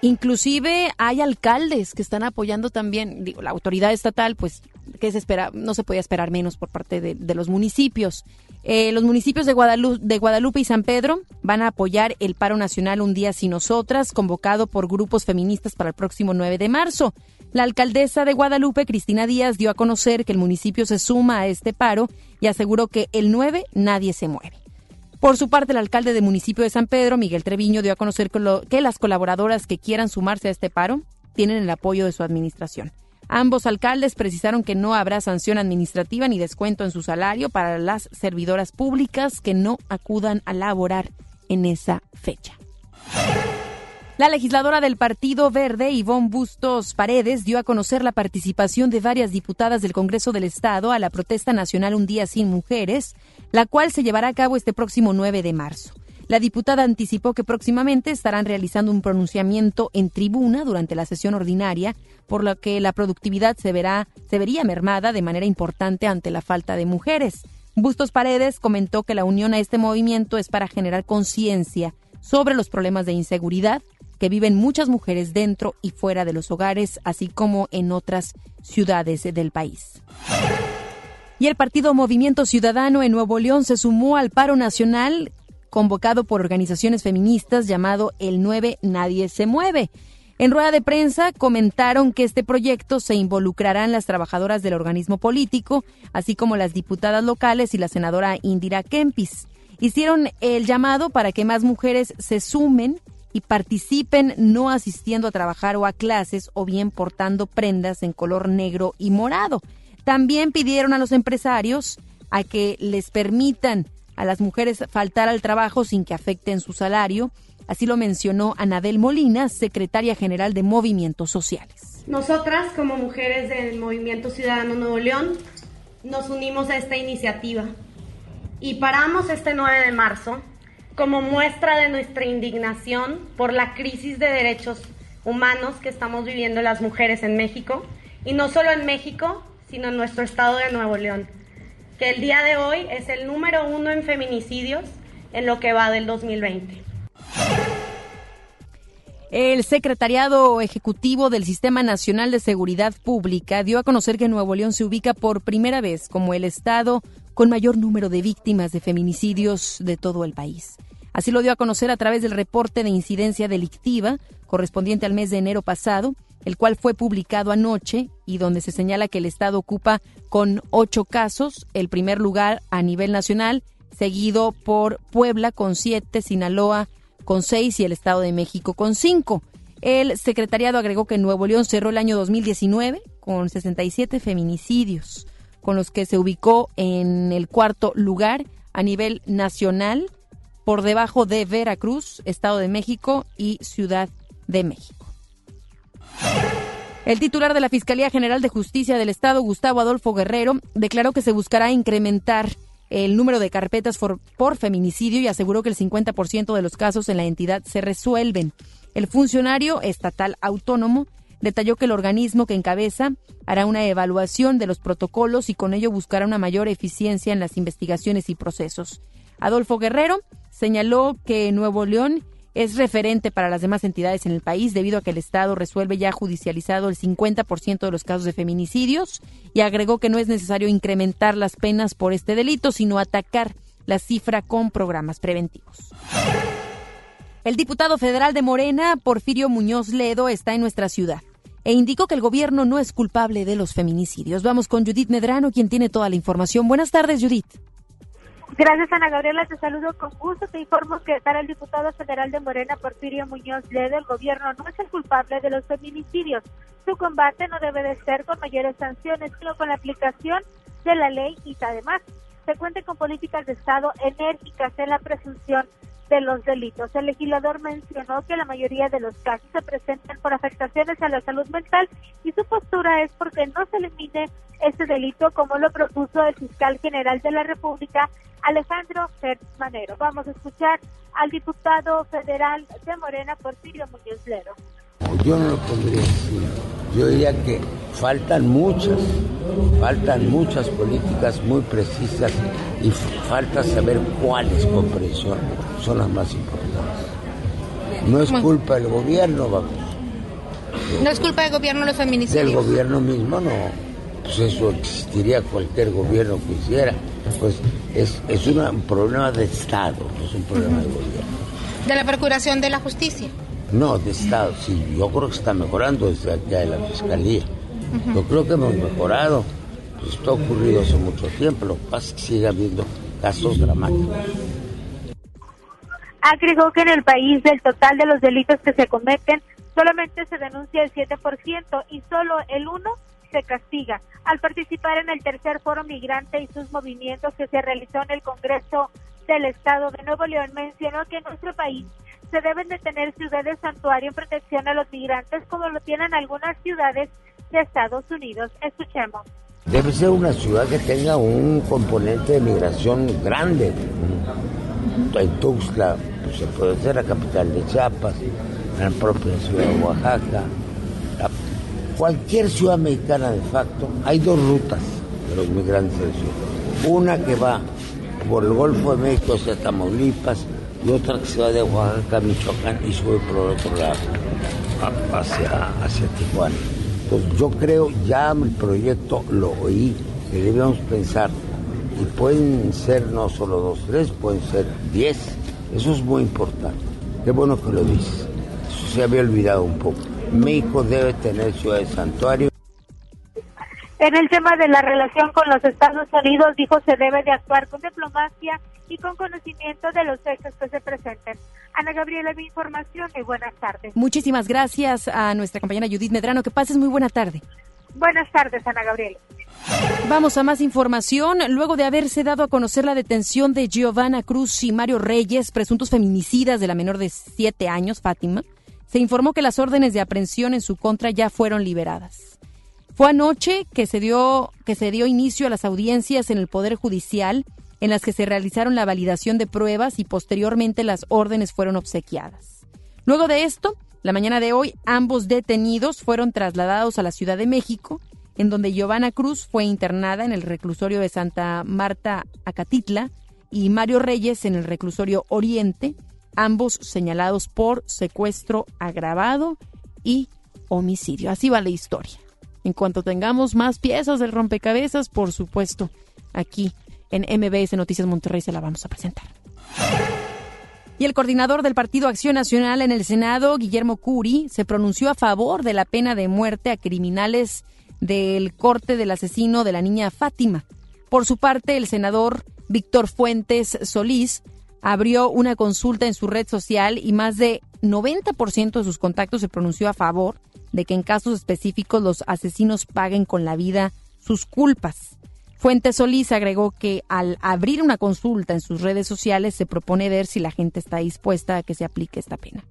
Inclusive hay alcaldes que están apoyando también, digo, la autoridad estatal, pues, que se espera, no se podía esperar menos por parte de, los municipios. Eh, los municipios de Guadalupe, de Guadalupe y San Pedro van a apoyar el paro nacional Un Día Sin Nosotras, convocado por grupos feministas para el próximo 9 de marzo. La alcaldesa de Guadalupe, Cristina Díaz, dio a conocer que el municipio se suma a este paro y aseguró que el 9 nadie se mueve. Por su parte, el alcalde del municipio de San Pedro, Miguel Treviño, dio a conocer que, las colaboradoras que quieran sumarse a este paro tienen el apoyo de su administración. Ambos alcaldes precisaron que no habrá sanción administrativa ni descuento en su salario para las servidoras públicas que no acudan a laborar en esa fecha. La legisladora del Partido Verde, Ivonne Bustos Paredes, dio a conocer la participación de varias diputadas del Congreso del Estado a la protesta nacional Un Día Sin Mujeres, la cual se llevará a cabo este próximo 9 de marzo. La diputada anticipó que próximamente estarán realizando un pronunciamiento en tribuna durante la sesión ordinaria, por lo que la productividad se, verá, se vería mermada de manera importante ante la falta de mujeres. Bustos Paredes comentó que la unión a este movimiento es para generar conciencia sobre los problemas de inseguridad, que viven muchas mujeres dentro y fuera de los hogares, así como en otras ciudades del país. Y el partido Movimiento Ciudadano en Nuevo León se sumó al paro nacional convocado por organizaciones feministas llamado El 9 Nadie se mueve. En rueda de prensa comentaron que este proyecto se involucrarán las trabajadoras del organismo político, así como las diputadas locales y la senadora Indira Kempis. Hicieron el llamado para que más mujeres se sumen y participen no asistiendo a trabajar o a clases o bien portando prendas en color negro y morado. También pidieron a los empresarios a que les permitan a las mujeres faltar al trabajo sin que afecten su salario. Así lo mencionó Anabel Molina, secretaria general de Movimientos Sociales. Nosotras, como mujeres del Movimiento Ciudadano Nuevo León, nos unimos a esta iniciativa y paramos este 9 de marzo como muestra de nuestra indignación por la crisis de derechos humanos que estamos viviendo las mujeres en México, y no solo en México, sino en nuestro estado de Nuevo León el día de hoy es el número uno en feminicidios en lo que va del 2020. El Secretariado Ejecutivo del Sistema Nacional de Seguridad Pública dio a conocer que Nuevo León se ubica por primera vez como el estado con mayor número de víctimas de feminicidios de todo el país. Así lo dio a conocer a través del reporte de incidencia delictiva correspondiente al mes de enero pasado, el cual fue publicado anoche y donde se señala que el Estado ocupa con ocho casos el primer lugar a nivel nacional, seguido por Puebla con siete, Sinaloa con seis y el Estado de México con cinco. El secretariado agregó que Nuevo León cerró el año 2019 con 67 feminicidios, con los que se ubicó en el cuarto lugar a nivel nacional, por debajo de Veracruz, Estado de México y Ciudad de México. El titular de la Fiscalía General de Justicia del Estado, Gustavo Adolfo Guerrero, declaró que se buscará incrementar el número de carpetas por, feminicidio y aseguró que el 50% de los casos en la entidad se resuelven. El funcionario estatal autónomo detalló que el organismo que encabeza hará una evaluación de los protocolos y con ello buscará una mayor eficiencia en las investigaciones y procesos. Adolfo Guerrero señaló que Nuevo León es referente para las demás entidades en el país debido a que el Estado resuelve ya judicializado el 50% de los casos de feminicidios y agregó que no es necesario incrementar las penas por este delito, sino atacar la cifra con programas preventivos. El diputado federal de Morena, Porfirio Muñoz Ledo, está en nuestra ciudad e indicó que el gobierno no es culpable de los feminicidios. Vamos con Judith Medrano, quien tiene toda la información. Buenas tardes, Judith. Gracias, Ana Gabriela. Te saludo con gusto. Te informo que para el diputado federal de Morena, Porfirio Muñoz Ledo, el gobierno no es el culpable de los feminicidios. Su combate no debe de ser con mayores sanciones, sino con la aplicación de la ley y además se cuente con políticas de Estado enérgicas en la presunción de los delitos. El legislador mencionó que la mayoría de los casos se presentan por afectaciones a la salud mental y su postura es porque no se elimine este delito como lo propuso el fiscal general de la República, Alejandro Fernández Manero. Vamos a escuchar al diputado federal de Morena, Porfirio Muñoz Lero. Yo no lo pondría así. Yo diría que faltan muchas, faltan muchas políticas muy precisas y falta saber cuáles comprensión son las más importantes. No es culpa del gobierno, vamos. ¿No es culpa del gobierno los feminicidios? Del gobierno mismo, no. Pues eso existiría cualquier gobierno que hiciera. Pues es, es un problema de Estado, no es un problema de gobierno. ¿De la Procuración de la Justicia? No, de Estado, sí. Yo creo que está mejorando desde acá de la Fiscalía. Yo creo que hemos mejorado. Pues esto ha ocurrido hace mucho tiempo. Lo que pasa es que sigue habiendo casos dramáticos. Agregó que en el país del total de los delitos que se cometen, solamente se denuncia el 7% y solo el 1% se castiga. Al participar en el tercer foro migrante y sus movimientos que se realizó en el Congreso del Estado de Nuevo León, mencionó que en nuestro país se deben de tener ciudades santuario en protección a los migrantes como lo tienen algunas ciudades de Estados Unidos. Escuchemos. Debe ser una ciudad que tenga un componente de migración grande. En Tuxtla, pues, se puede ser la capital de Chiapas, la propia ciudad de Oaxaca, cualquier ciudad mexicana de facto, hay dos rutas de los migrantes de ciudad. Una que va por el Golfo de México hacia Tamaulipas, y otra que se va de Oaxaca Michoacán y sube por el otro lado, hacia, hacia Tijuana. Entonces yo creo, ya el proyecto lo oí, que debemos pensar, y pueden ser no solo dos, tres, pueden ser diez. Eso es muy importante. Qué bueno que lo dices. Eso se había olvidado un poco. México debe tener ciudad de santuario. En el tema de la relación con los Estados Unidos, dijo se debe de actuar con diplomacia y con conocimiento de los hechos que se presenten. Ana Gabriela, mi información y buenas tardes. Muchísimas gracias a nuestra compañera Judith Medrano. Que pases muy buena tarde. Buenas tardes, Ana Gabriela. Vamos a más información. Luego de haberse dado a conocer la detención de Giovanna Cruz y Mario Reyes, presuntos feminicidas de la menor de siete años, Fátima, se informó que las órdenes de aprehensión en su contra ya fueron liberadas. Fue anoche que se dio que se dio inicio a las audiencias en el Poder Judicial en las que se realizaron la validación de pruebas y posteriormente las órdenes fueron obsequiadas. Luego de esto, la mañana de hoy, ambos detenidos fueron trasladados a la Ciudad de México, en donde Giovanna Cruz fue internada en el reclusorio de Santa Marta Acatitla y Mario Reyes en el reclusorio Oriente, ambos señalados por secuestro agravado y homicidio. Así va la historia. En cuanto tengamos más piezas del rompecabezas, por supuesto, aquí en MBS Noticias Monterrey se la vamos a presentar. Y el coordinador del Partido Acción Nacional en el Senado, Guillermo Curi, se pronunció a favor de la pena de muerte a criminales del corte del asesino de la niña Fátima. Por su parte, el senador Víctor Fuentes Solís abrió una consulta en su red social y más de 90% de sus contactos se pronunció a favor de que en casos específicos los asesinos paguen con la vida sus culpas. Fuentes Solís agregó que al abrir una consulta en sus redes sociales se propone ver si la gente está dispuesta a que se aplique esta pena.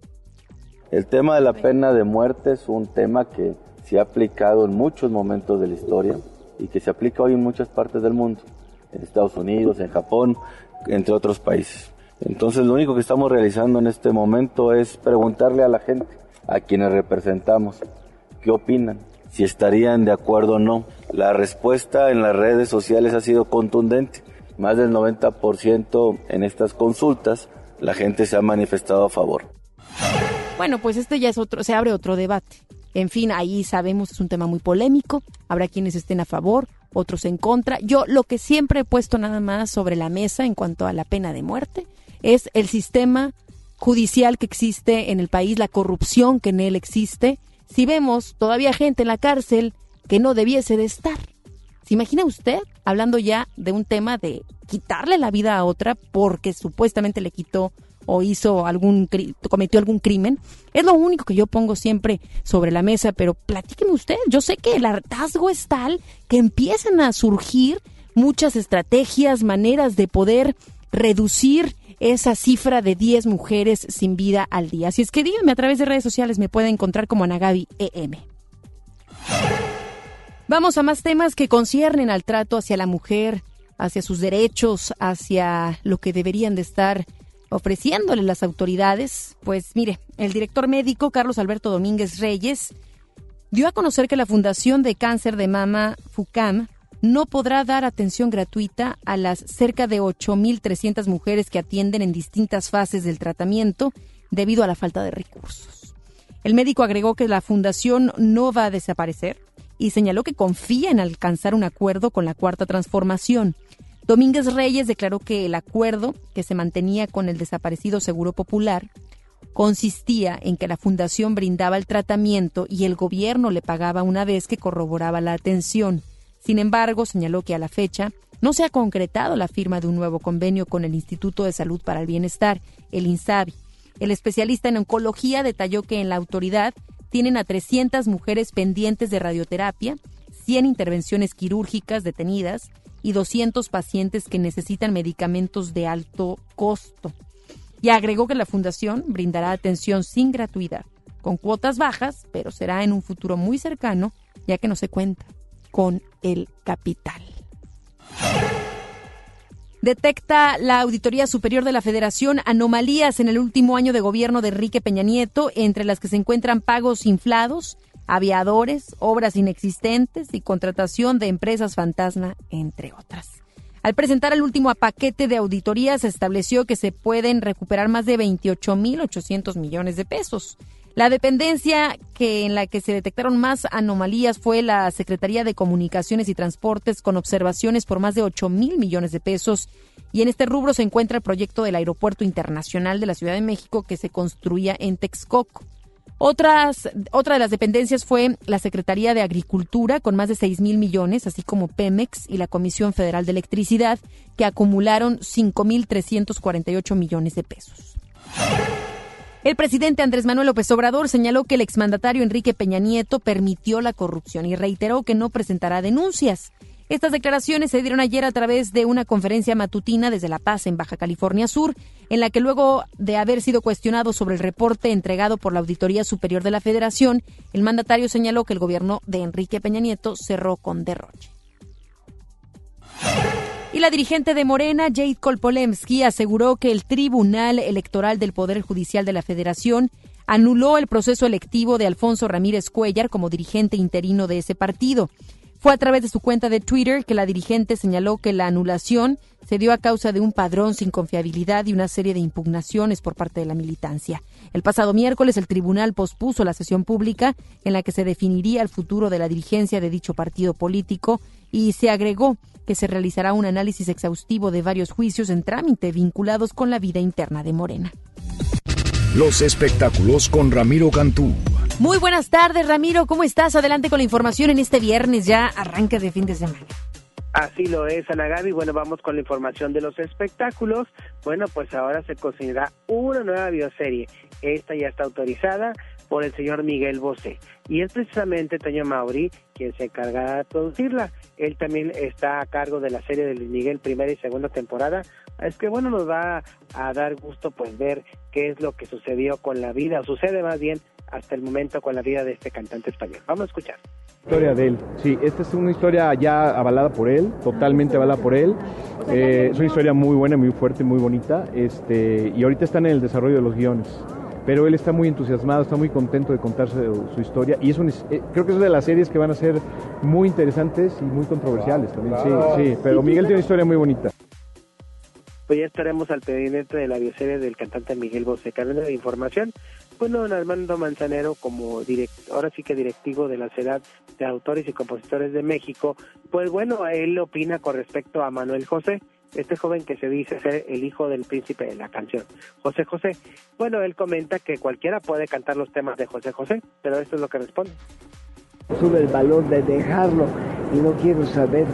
El tema de la pena de muerte es un tema que se ha aplicado en muchos momentos de la historia y que se aplica hoy en muchas partes del mundo, en Estados Unidos, en Japón, entre otros países. Entonces lo único que estamos realizando en este momento es preguntarle a la gente, a quienes representamos, qué opinan, si estarían de acuerdo o no. La respuesta en las redes sociales ha sido contundente. Más del 90% en estas consultas la gente se ha manifestado a favor. Bueno, pues este ya es otro, se abre otro debate. En fin, ahí sabemos es un tema muy polémico. Habrá quienes estén a favor, otros en contra. Yo lo que siempre he puesto nada más sobre la mesa en cuanto a la pena de muerte es el sistema judicial que existe en el país, la corrupción que en él existe. Si vemos todavía gente en la cárcel que no debiese de estar. ¿Se imagina usted hablando ya de un tema de quitarle la vida a otra porque supuestamente le quitó o hizo algún cometió algún crimen? Es lo único que yo pongo siempre sobre la mesa, pero platíqueme usted. Yo sé que el hartazgo es tal que empiezan a surgir muchas estrategias, maneras de poder reducir esa cifra de 10 mujeres sin vida al día. Así es que díganme a través de redes sociales, me pueden encontrar como Anagabi EM. Vamos a más temas que conciernen al trato hacia la mujer, hacia sus derechos, hacia lo que deberían de estar ofreciéndole las autoridades. Pues mire, el director médico Carlos Alberto Domínguez Reyes dio a conocer que la Fundación de Cáncer de Mama FUCAM no podrá dar atención gratuita a las cerca de 8.300 mujeres que atienden en distintas fases del tratamiento debido a la falta de recursos. El médico agregó que la fundación no va a desaparecer y señaló que confía en alcanzar un acuerdo con la Cuarta Transformación. Domínguez Reyes declaró que el acuerdo que se mantenía con el desaparecido Seguro Popular consistía en que la fundación brindaba el tratamiento y el gobierno le pagaba una vez que corroboraba la atención. Sin embargo, señaló que a la fecha no se ha concretado la firma de un nuevo convenio con el Instituto de Salud para el Bienestar, el INSABI. El especialista en oncología detalló que en la autoridad tienen a 300 mujeres pendientes de radioterapia, 100 intervenciones quirúrgicas detenidas y 200 pacientes que necesitan medicamentos de alto costo. Y agregó que la fundación brindará atención sin gratuidad, con cuotas bajas, pero será en un futuro muy cercano, ya que no se cuenta con el capital. Detecta la Auditoría Superior de la Federación anomalías en el último año de gobierno de Enrique Peña Nieto, entre las que se encuentran pagos inflados, aviadores, obras inexistentes y contratación de empresas fantasma, entre otras. Al presentar el último paquete de auditorías, se estableció que se pueden recuperar más de 28.800 millones de pesos. La dependencia que en la que se detectaron más anomalías fue la Secretaría de Comunicaciones y Transportes con observaciones por más de 8 mil millones de pesos. Y en este rubro se encuentra el proyecto del Aeropuerto Internacional de la Ciudad de México que se construía en Texcoco. Otras, otra de las dependencias fue la Secretaría de Agricultura con más de 6 mil millones, así como Pemex y la Comisión Federal de Electricidad, que acumularon 5.348 millones de pesos. El presidente Andrés Manuel López Obrador señaló que el exmandatario Enrique Peña Nieto permitió la corrupción y reiteró que no presentará denuncias. Estas declaraciones se dieron ayer a través de una conferencia matutina desde La Paz, en Baja California Sur, en la que luego de haber sido cuestionado sobre el reporte entregado por la Auditoría Superior de la Federación, el mandatario señaló que el gobierno de Enrique Peña Nieto cerró con derroche. Y la dirigente de Morena, Jade Kolpolemsky, aseguró que el Tribunal Electoral del Poder Judicial de la Federación anuló el proceso electivo de Alfonso Ramírez Cuellar como dirigente interino de ese partido. Fue a través de su cuenta de Twitter que la dirigente señaló que la anulación se dio a causa de un padrón sin confiabilidad y una serie de impugnaciones por parte de la militancia. El pasado miércoles el tribunal pospuso la sesión pública en la que se definiría el futuro de la dirigencia de dicho partido político y se agregó que se realizará un análisis exhaustivo de varios juicios en trámite vinculados con la vida interna de Morena. Los espectáculos con Ramiro Cantú. Muy buenas tardes, Ramiro. ¿Cómo estás? Adelante con la información en este viernes, ya arranque de fin de semana. Así lo es, Ana Gaby. Bueno, vamos con la información de los espectáculos. Bueno, pues ahora se cocinará una nueva bioserie. Esta ya está autorizada por el señor Miguel Bosé. Y es precisamente Toño Mauri quien se encargará de producirla. Él también está a cargo de la serie de Luis Miguel primera y segunda temporada. Es que bueno, nos va a dar gusto pues ver qué es lo que sucedió con la vida, o sucede más bien hasta el momento con la vida de este cantante español. Vamos a escuchar. Historia de él, sí, esta es una historia ya avalada por él, totalmente avalada por él. Eh, es una historia muy buena, muy fuerte, muy bonita, este, y ahorita están en el desarrollo de los guiones pero él está muy entusiasmado, está muy contento de contarse su, historia y es eh, creo que es de las series que van a ser muy interesantes y muy controversiales también. Sí, sí, pero Miguel tiene una historia muy bonita. Pues ya estaremos al pendiente de la bioserie del cantante Miguel Bosé. Cadena de información, bueno, don Armando Manzanero, como director, ahora sí que directivo de la Sociedad de Autores y Compositores de México, pues bueno, él opina con respecto a Manuel José, este joven que se dice ser el hijo del príncipe de la canción, José José. Bueno, él comenta que cualquiera puede cantar los temas de José José, pero esto es lo que responde. Sube el valor de dejarlo y no quiero saber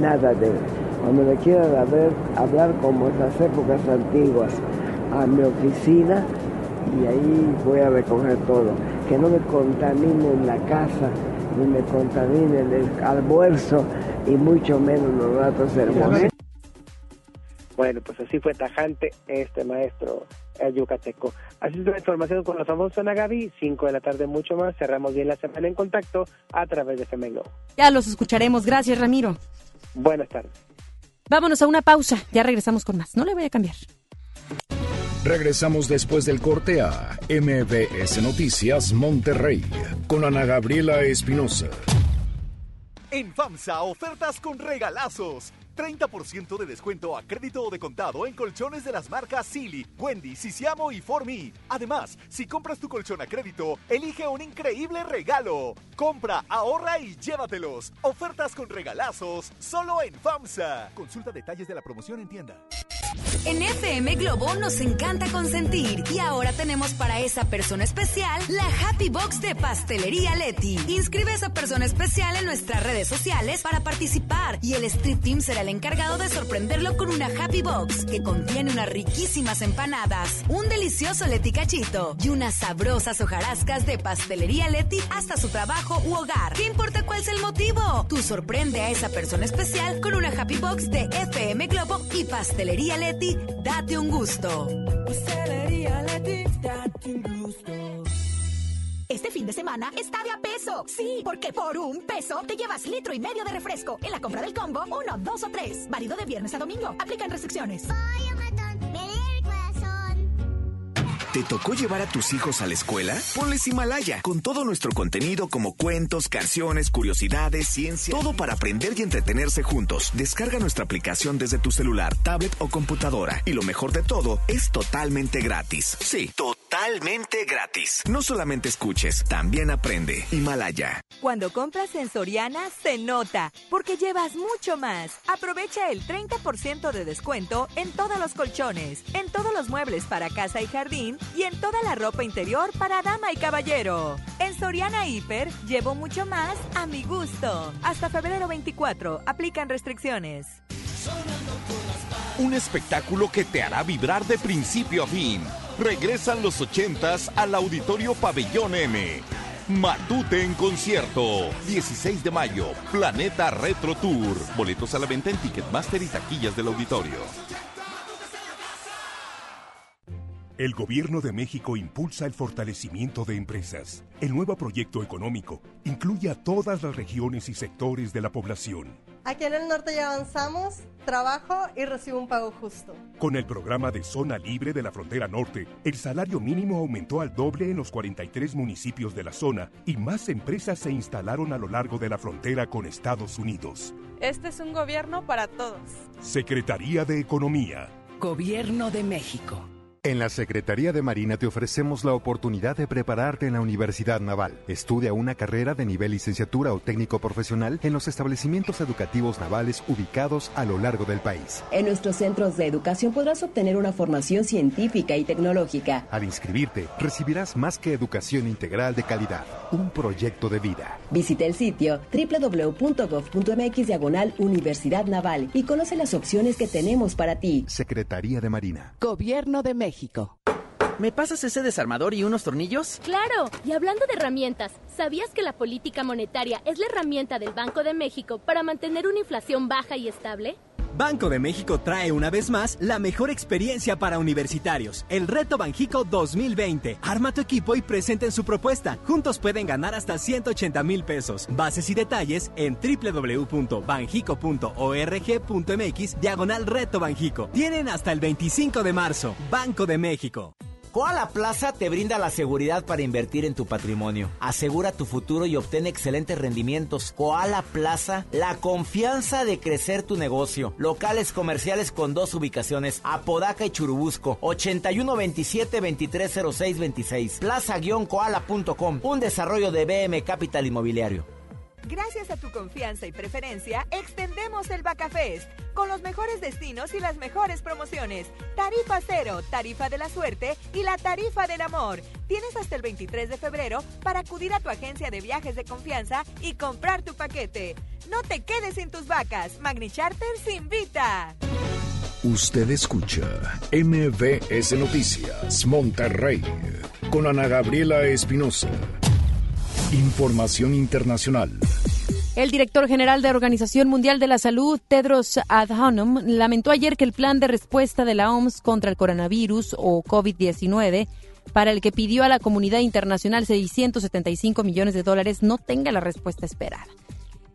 nada de él. Cuando me quieran hablar como esas épocas antiguas, a mi oficina y ahí voy a recoger todo. Que no me contaminen la casa, ni me contaminen el almuerzo y mucho menos los ratos hermosos. Bueno, pues así fue tajante este maestro el yucateco. Así es la información con los famosos Ana Gaby, 5 de la tarde mucho más. Cerramos bien la semana en contacto a través de FM Ya los escucharemos. Gracias, Ramiro. Buenas tardes. Vámonos a una pausa. Ya regresamos con más. No le voy a cambiar. Regresamos después del corte a MBS Noticias Monterrey con Ana Gabriela Espinosa. En FAMSA, ofertas con regalazos. 30% de descuento a crédito o de contado en colchones de las marcas Silly, Wendy, Sisiamo y Formi. Además, si compras tu colchón a crédito, elige un increíble regalo. Compra, ahorra y llévatelos. Ofertas con regalazos solo en FAMSA. Consulta detalles de la promoción en tienda. En FM Globo nos encanta consentir y ahora tenemos para esa persona especial la Happy Box de Pastelería Leti. Inscribe a esa persona especial en nuestras redes sociales para participar y el Street Team será el encargado de sorprenderlo con una Happy Box que contiene unas riquísimas empanadas, un delicioso Leti cachito y unas sabrosas hojarascas de Pastelería Leti hasta su trabajo u hogar. ¿Qué importa cuál es el motivo? Tú sorprende a esa persona especial con una Happy Box de FM Globo y Pastelería Leti, date un gusto. Pastelería Leti, date un gusto. Este fin de semana está de a peso. Sí, porque por un peso te llevas litro y medio de refresco. En la compra del combo, uno, dos o tres. Válido de viernes a domingo. Aplican restricciones. ¿Te tocó llevar a tus hijos a la escuela? Ponles Himalaya, con todo nuestro contenido como cuentos, canciones, curiosidades, ciencia, todo para aprender y entretenerse juntos. Descarga nuestra aplicación desde tu celular, tablet o computadora. Y lo mejor de todo, es totalmente gratis. Sí, totalmente gratis. No solamente escuches, también aprende. Himalaya. Cuando compras en Soriana, se nota, porque llevas mucho más. Aprovecha el 30% de descuento en todos los colchones, en todos los muebles para casa y jardín y en toda la ropa interior para dama y caballero. En Soriana Hiper llevo mucho más a mi gusto. Hasta febrero 24 aplican restricciones. Un espectáculo que te hará vibrar de principio a fin. Regresan los ochentas al Auditorio Pabellón M. Matute en concierto. 16 de mayo. Planeta Retro Tour. Boletos a la venta en Ticketmaster y taquillas del auditorio. El Gobierno de México impulsa el fortalecimiento de empresas. El nuevo proyecto económico incluye a todas las regiones y sectores de la población. Aquí en el norte ya avanzamos, trabajo y recibo un pago justo. Con el programa de Zona Libre de la Frontera Norte, el salario mínimo aumentó al doble en los 43 municipios de la zona y más empresas se instalaron a lo largo de la frontera con Estados Unidos. Este es un gobierno para todos. Secretaría de Economía. Gobierno de México. En la Secretaría de Marina te ofrecemos la oportunidad de prepararte en la Universidad Naval. Estudia una carrera de nivel licenciatura o técnico profesional en los establecimientos educativos navales ubicados a lo largo del país. En nuestros centros de educación podrás obtener una formación científica y tecnológica. Al inscribirte, recibirás más que educación integral de calidad, un proyecto de vida. Visita el sitio www.gov.mx diagonal Universidad Naval y conoce las opciones que tenemos para ti. Secretaría de Marina. Gobierno de México. ¿Me pasas ese desarmador y unos tornillos? Claro, y hablando de herramientas, ¿sabías que la política monetaria es la herramienta del Banco de México para mantener una inflación baja y estable? Banco de México trae una vez más la mejor experiencia para universitarios, el Reto Banjico 2020. Arma tu equipo y presenten su propuesta. Juntos pueden ganar hasta 180 mil pesos. Bases y detalles en www.banjico.org.mx diagonal Reto Banjico. Tienen hasta el 25 de marzo. Banco de México. Koala Plaza te brinda la seguridad para invertir en tu patrimonio. Asegura tu futuro y obtén excelentes rendimientos. Koala Plaza, la confianza de crecer tu negocio. Locales comerciales con dos ubicaciones, Apodaca y Churubusco, 8127-230626. Plaza-koala.com, un desarrollo de BM Capital Inmobiliario. Gracias a tu confianza y preferencia, extendemos el Bacafest con los mejores destinos y las mejores promociones. Tarifa cero, tarifa de la suerte y la tarifa del amor. Tienes hasta el 23 de febrero para acudir a tu agencia de viajes de confianza y comprar tu paquete. No te quedes sin tus vacas. Magni Charter se invita. Usted escucha MBS Noticias Monterrey con Ana Gabriela Espinosa. Información internacional. El director general de Organización Mundial de la Salud, Tedros Adhanom, lamentó ayer que el plan de respuesta de la OMS contra el coronavirus o COVID-19, para el que pidió a la comunidad internacional 675 millones de dólares, no tenga la respuesta esperada.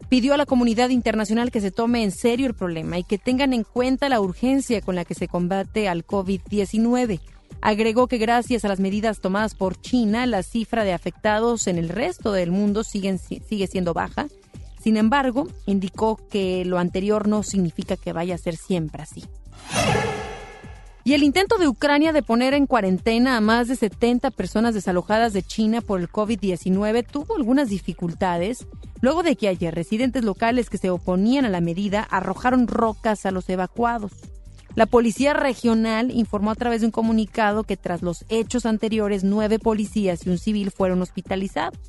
Pidió a la comunidad internacional que se tome en serio el problema y que tengan en cuenta la urgencia con la que se combate al COVID-19. Agregó que gracias a las medidas tomadas por China, la cifra de afectados en el resto del mundo siguen, sigue siendo baja. Sin embargo, indicó que lo anterior no significa que vaya a ser siempre así. Y el intento de Ucrania de poner en cuarentena a más de 70 personas desalojadas de China por el COVID-19 tuvo algunas dificultades luego de que ayer residentes locales que se oponían a la medida arrojaron rocas a los evacuados. La policía regional informó a través de un comunicado que tras los hechos anteriores, nueve policías y un civil fueron hospitalizados.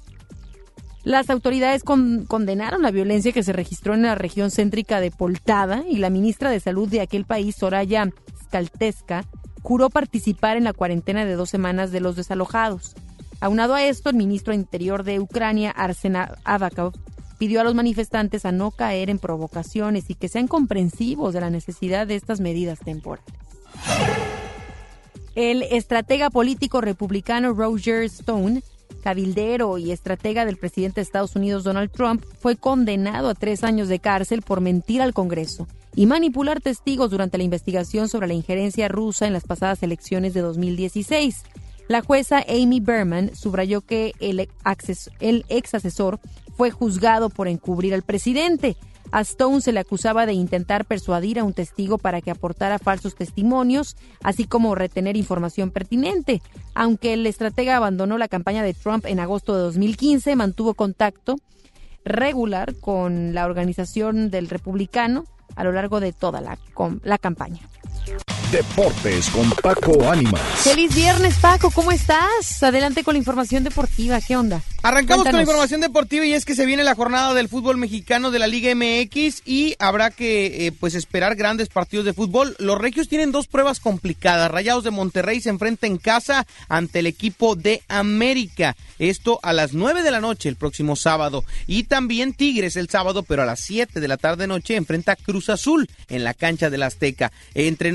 Las autoridades condenaron la violencia que se registró en la región céntrica de Poltada y la ministra de Salud de aquel país, Soraya Skalteska, juró participar en la cuarentena de dos semanas de los desalojados. Aunado a esto, el ministro Interior de Ucrania, Arsena Avakov, pidió a los manifestantes a no caer en provocaciones y que sean comprensivos de la necesidad de estas medidas temporales. El estratega político republicano Roger Stone, cabildero y estratega del presidente de Estados Unidos Donald Trump, fue condenado a tres años de cárcel por mentir al Congreso y manipular testigos durante la investigación sobre la injerencia rusa en las pasadas elecciones de 2016. La jueza Amy Berman subrayó que el, ex asesor fue juzgado por encubrir al presidente. A Stone se le acusaba de intentar persuadir a un testigo para que aportara falsos testimonios, así como retener información pertinente. Aunque el estratega abandonó la campaña de Trump en agosto de 2015, mantuvo contacto regular con la organización del republicano a lo largo de toda la, la campaña. Deportes con Paco Ánimas. Feliz viernes, Paco, ¿cómo estás? Adelante con la información deportiva, ¿qué onda? Arrancamos con la información deportiva y es que se viene la jornada del fútbol mexicano de la Liga MX y habrá que eh, pues esperar grandes partidos de fútbol. Los Regios tienen dos pruebas complicadas. Rayados de Monterrey se enfrenta en casa ante el equipo de América. Esto a las 9 de la noche el próximo sábado. Y también Tigres el sábado, pero a las 7 de la tarde noche enfrenta Cruz Azul en la cancha del Azteca.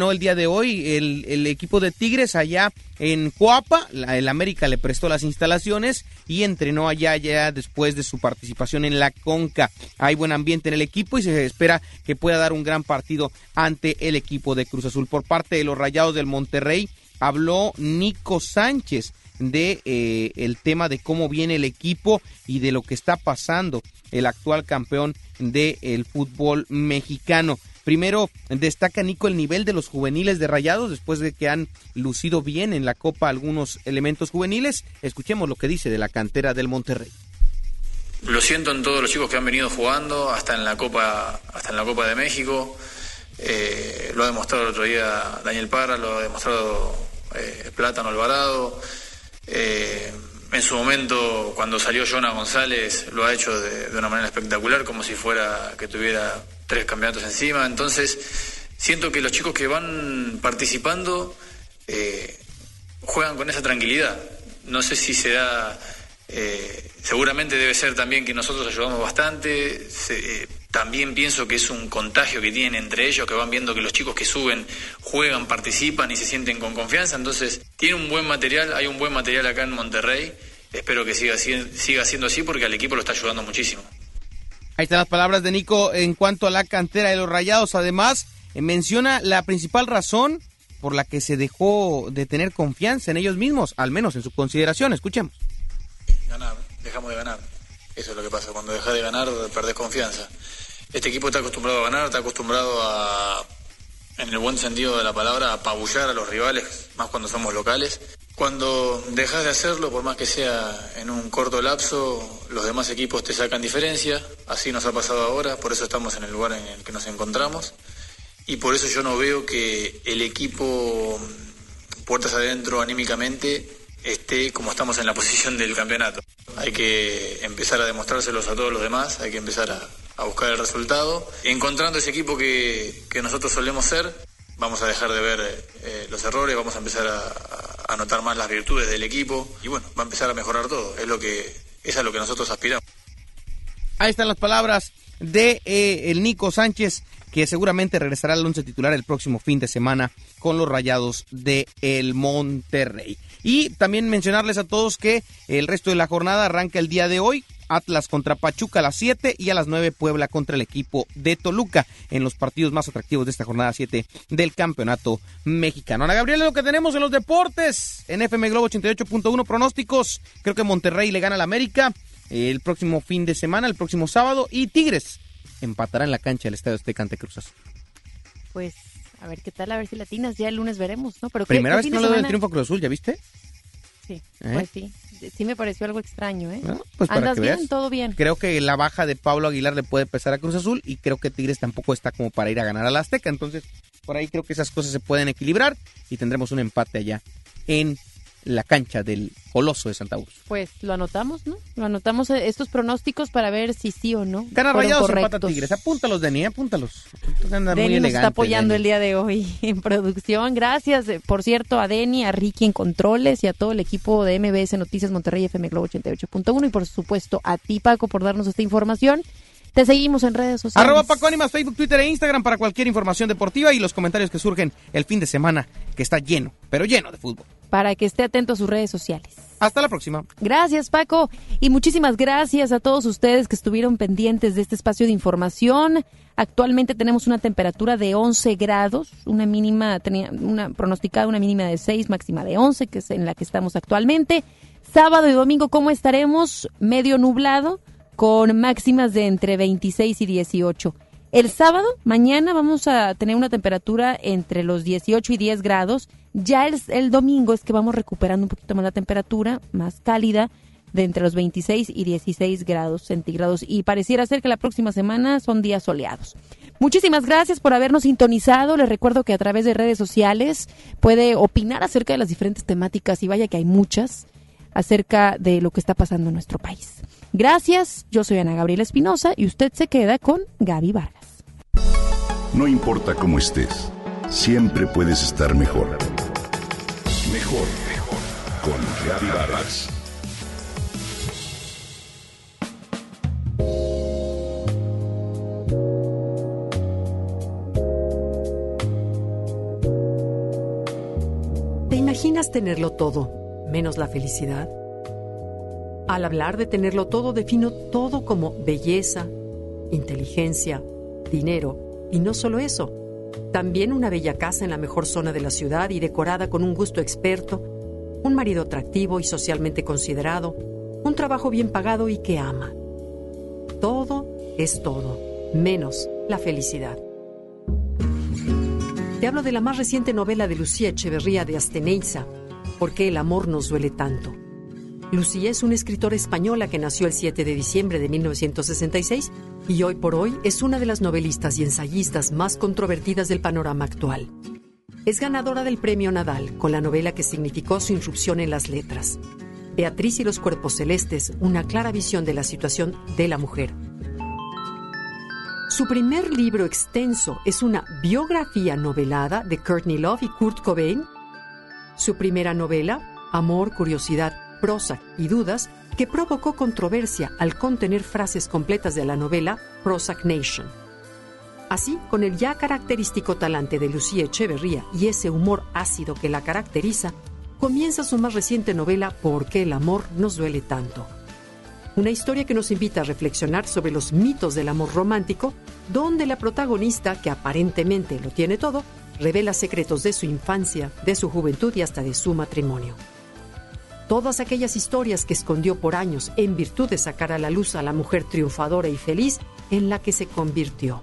El día de hoy el, equipo de Tigres allá en Coapa. El América le prestó las instalaciones y entrenó allá ya después de su participación en la Conca. Hay buen ambiente en el equipo y se espera que pueda dar un gran partido ante el equipo de Cruz Azul. Por parte de los Rayados del Monterrey habló Nico Sánchez de eh, el tema de cómo viene el equipo y de lo que está pasando el actual campeón del fútbol mexicano. Primero destaca Nico el nivel de los juveniles de Rayados después de que han lucido bien en la Copa algunos elementos juveniles. Escuchemos lo que dice de la cantera del Monterrey. Lo siento en todos los chicos que han venido jugando, hasta en la Copa, hasta en la Copa de México. Eh, lo ha demostrado el otro día Daniel Parra, lo ha demostrado eh, Plátano Alvarado. Eh, en su momento, cuando salió Jonah González, lo ha hecho de, de, una manera espectacular, como si fuera que tuviera tres campeonatos encima. Entonces, siento que los chicos que van participando eh, juegan con esa tranquilidad. No sé si se da. Eh, seguramente debe ser también que nosotros ayudamos bastante. Se, eh, también pienso que es un contagio que tienen entre ellos, que van viendo que los chicos que suben juegan, participan y se sienten con confianza. Entonces, tiene un buen material, hay un buen material acá en Monterrey. Espero que siga, siga siendo así porque al equipo lo está ayudando muchísimo. Ahí están las palabras de Nico en cuanto a la cantera de los Rayados. Además, eh, menciona la principal razón por la que se dejó de tener confianza en ellos mismos, al menos en su consideración. Escuchemos. Ganar, dejamos de ganar. Eso es lo que pasa. Cuando dejas de ganar, perdés confianza. Este equipo está acostumbrado a ganar, está acostumbrado a, en el buen sentido de la palabra, a apabullar a los rivales, más cuando somos locales. Cuando dejas de hacerlo, por más que sea en un corto lapso, los demás equipos te sacan diferencia. Así nos ha pasado ahora, por eso estamos en el lugar en el que nos encontramos. Y por eso yo no veo que el equipo, puertas adentro, anímicamente, esté como estamos en la posición del campeonato. Hay que empezar a demostrárselos a todos los demás, hay que empezar a, buscar el resultado. Encontrando ese equipo que, nosotros solemos ser, vamos a dejar de ver eh, los errores, vamos a empezar a, notar más las virtudes del equipo y bueno, va a empezar a mejorar todo. Es lo que es a lo que nosotros aspiramos. Ahí están las palabras de eh, el Nico Sánchez que seguramente regresará al once titular el próximo fin de semana con los Rayados de el Monterrey. Y también mencionarles a todos que el resto de la jornada arranca el día de hoy Atlas contra Pachuca a las 7 y a las 9 Puebla contra el equipo de Toluca en los partidos más atractivos de esta jornada 7 del campeonato mexicano. Ana Gabriela, lo que tenemos en los deportes en FM Globo 88.1 pronósticos. Creo que Monterrey le gana al América el próximo fin de semana, el próximo sábado y Tigres empatará en la cancha del Estadio Azteca ante Cruz Azul. Pues a ver qué tal, a ver si latinas, ya el lunes veremos, ¿no? Pero Primera vez que no le doy el triunfo a Cruz Azul, ¿ya viste? Sí, ¿Eh? pues sí sí me pareció algo extraño, ¿eh? No, pues ¿Andas bien? Veas. ¿Todo bien? Creo que la baja de Pablo Aguilar le puede pesar a Cruz Azul y creo que Tigres tampoco está como para ir a ganar a la Azteca. Entonces, por ahí creo que esas cosas se pueden equilibrar y tendremos un empate allá en la cancha del Coloso de Santa Cruz. Pues lo anotamos, ¿no? Lo anotamos eh, estos pronósticos para ver si sí o no. Gana Rayados empata Tigres. Apúntalos, Deni, apúntalos. Deni nos está apoyando Deni. el día de hoy en producción. Gracias, eh, por cierto, a Deni, a Ricky en controles y a todo el equipo de MBS Noticias Monterrey FM Globo 88.1 y por supuesto a ti, Paco, por darnos esta información. Te seguimos en redes sociales. Arroba Paco Ánimas, Facebook, Twitter e Instagram para cualquier información deportiva y los comentarios que surgen el fin de semana que está lleno, pero lleno de fútbol. Para que esté atento a sus redes sociales. Hasta la próxima. Gracias, Paco. Y muchísimas gracias a todos ustedes que estuvieron pendientes de este espacio de información. Actualmente tenemos una temperatura de 11 grados, una mínima, tenía una pronosticada una mínima de 6, máxima de 11, que es en la que estamos actualmente. Sábado y domingo, ¿cómo estaremos? Medio nublado, con máximas de entre 26 y 18. El sábado, mañana, vamos a tener una temperatura entre los 18 y 10 grados. Ya el, el, domingo es que vamos recuperando un poquito más la temperatura, más cálida, de entre los 26 y 16 grados centígrados. Y pareciera ser que la próxima semana son días soleados. Muchísimas gracias por habernos sintonizado. Les recuerdo que a través de redes sociales puede opinar acerca de las diferentes temáticas, y vaya que hay muchas, acerca de lo que está pasando en nuestro país. Gracias, yo soy Ana Gabriela Espinosa y usted se queda con Gaby Vargas. No importa cómo estés, siempre puedes estar mejor. Mejor, mejor. Con Gaby. ¿Te imaginas tenerlo todo, menos la felicidad? Al hablar de tenerlo todo, defino todo como belleza, inteligencia, dinero, y no solo eso, también una bella casa en la mejor zona de la ciudad y decorada con un gusto experto, un marido atractivo y socialmente considerado, un trabajo bien pagado y que ama. Todo es todo, menos la felicidad. Te hablo de la más reciente novela de Lucía Echeverría de Asteneiza, ¿Por qué el amor nos duele tanto? Lucía es una escritora española que nació el 7 de diciembre de 1966 y hoy por hoy es una de las novelistas y ensayistas más controvertidas del panorama actual. Es ganadora del Premio Nadal con la novela que significó su irrupción en las letras. Beatriz y los Cuerpos Celestes, una clara visión de la situación de la mujer. Su primer libro extenso es una biografía novelada de Courtney Love y Kurt Cobain. Su primera novela, Amor, Curiosidad, Prosa y Dudas, que provocó controversia al contener frases completas de la novela Prozac Nation. Así, con el ya característico talante de Lucía Echeverría y ese humor ácido que la caracteriza, comienza su más reciente novela ¿Por qué el amor nos duele tanto? Una historia que nos invita a reflexionar sobre los mitos del amor romántico, donde la protagonista, que aparentemente lo tiene todo, revela secretos de su infancia, de su juventud y hasta de su matrimonio. Todas aquellas historias que escondió por años en virtud de sacar a la luz a la mujer triunfadora y feliz en la que se convirtió.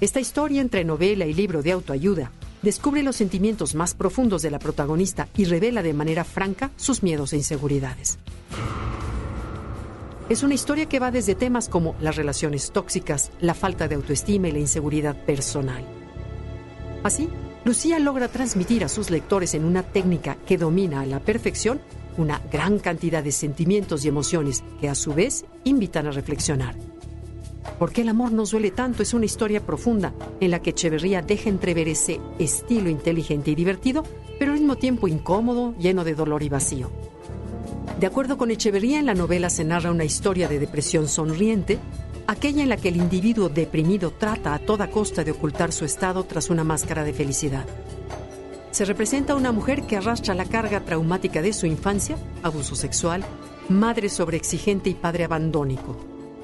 Esta historia entre novela y libro de autoayuda descubre los sentimientos más profundos de la protagonista y revela de manera franca sus miedos e inseguridades. Es una historia que va desde temas como las relaciones tóxicas, la falta de autoestima y la inseguridad personal. Así, Lucía logra transmitir a sus lectores en una técnica que domina a la perfección una gran cantidad de sentimientos y emociones que a su vez invitan a reflexionar. ¿Por qué el amor nos duele tanto? Es una historia profunda en la que Echeverría deja entrever ese estilo inteligente y divertido, pero al mismo tiempo incómodo, lleno de dolor y vacío. De acuerdo con Echeverría, en la novela se narra una historia de depresión sonriente, aquella en la que el individuo deprimido trata a toda costa de ocultar su estado tras una máscara de felicidad. Se representa a una mujer que arrastra la carga traumática de su infancia, abuso sexual, madre sobreexigente y padre abandónico,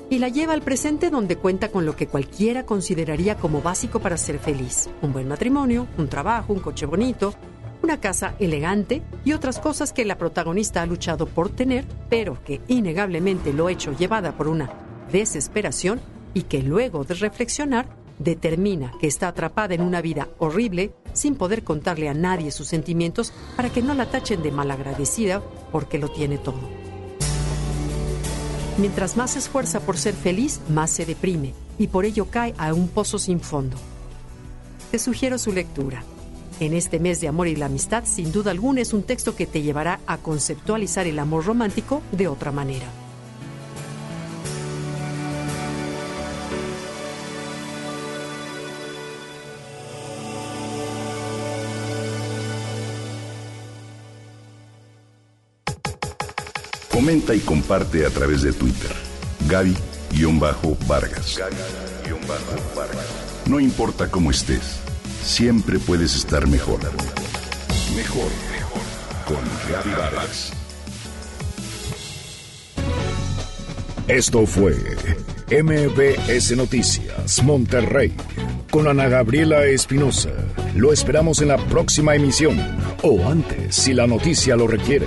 y la lleva al presente donde cuenta con lo que cualquiera consideraría como básico para ser feliz. Un buen matrimonio, un trabajo, un coche bonito, una casa elegante y otras cosas que la protagonista ha luchado por tener, pero que innegablemente lo ha hecho llevada por una desesperación y que luego de reflexionar determina que está atrapada en una vida horrible sin poder contarle a nadie sus sentimientos para que no la tachen de malagradecida porque lo tiene todo. Mientras más se esfuerza por ser feliz, más se deprime y por ello cae a un pozo sin fondo. Te sugiero su lectura. En este mes de amor y la amistad, sin duda alguna, es un texto que te llevará a conceptualizar el amor romántico de otra manera. Comenta y comparte a través de Twitter. Gaby-Vargas. No importa cómo estés, siempre puedes estar mejor. Mejor, mejor. con Gaby Vargas. Esto fue MBS Noticias Monterrey con Ana Gabriela Espinosa. Lo esperamos en la próxima emisión o antes si la noticia lo requiere.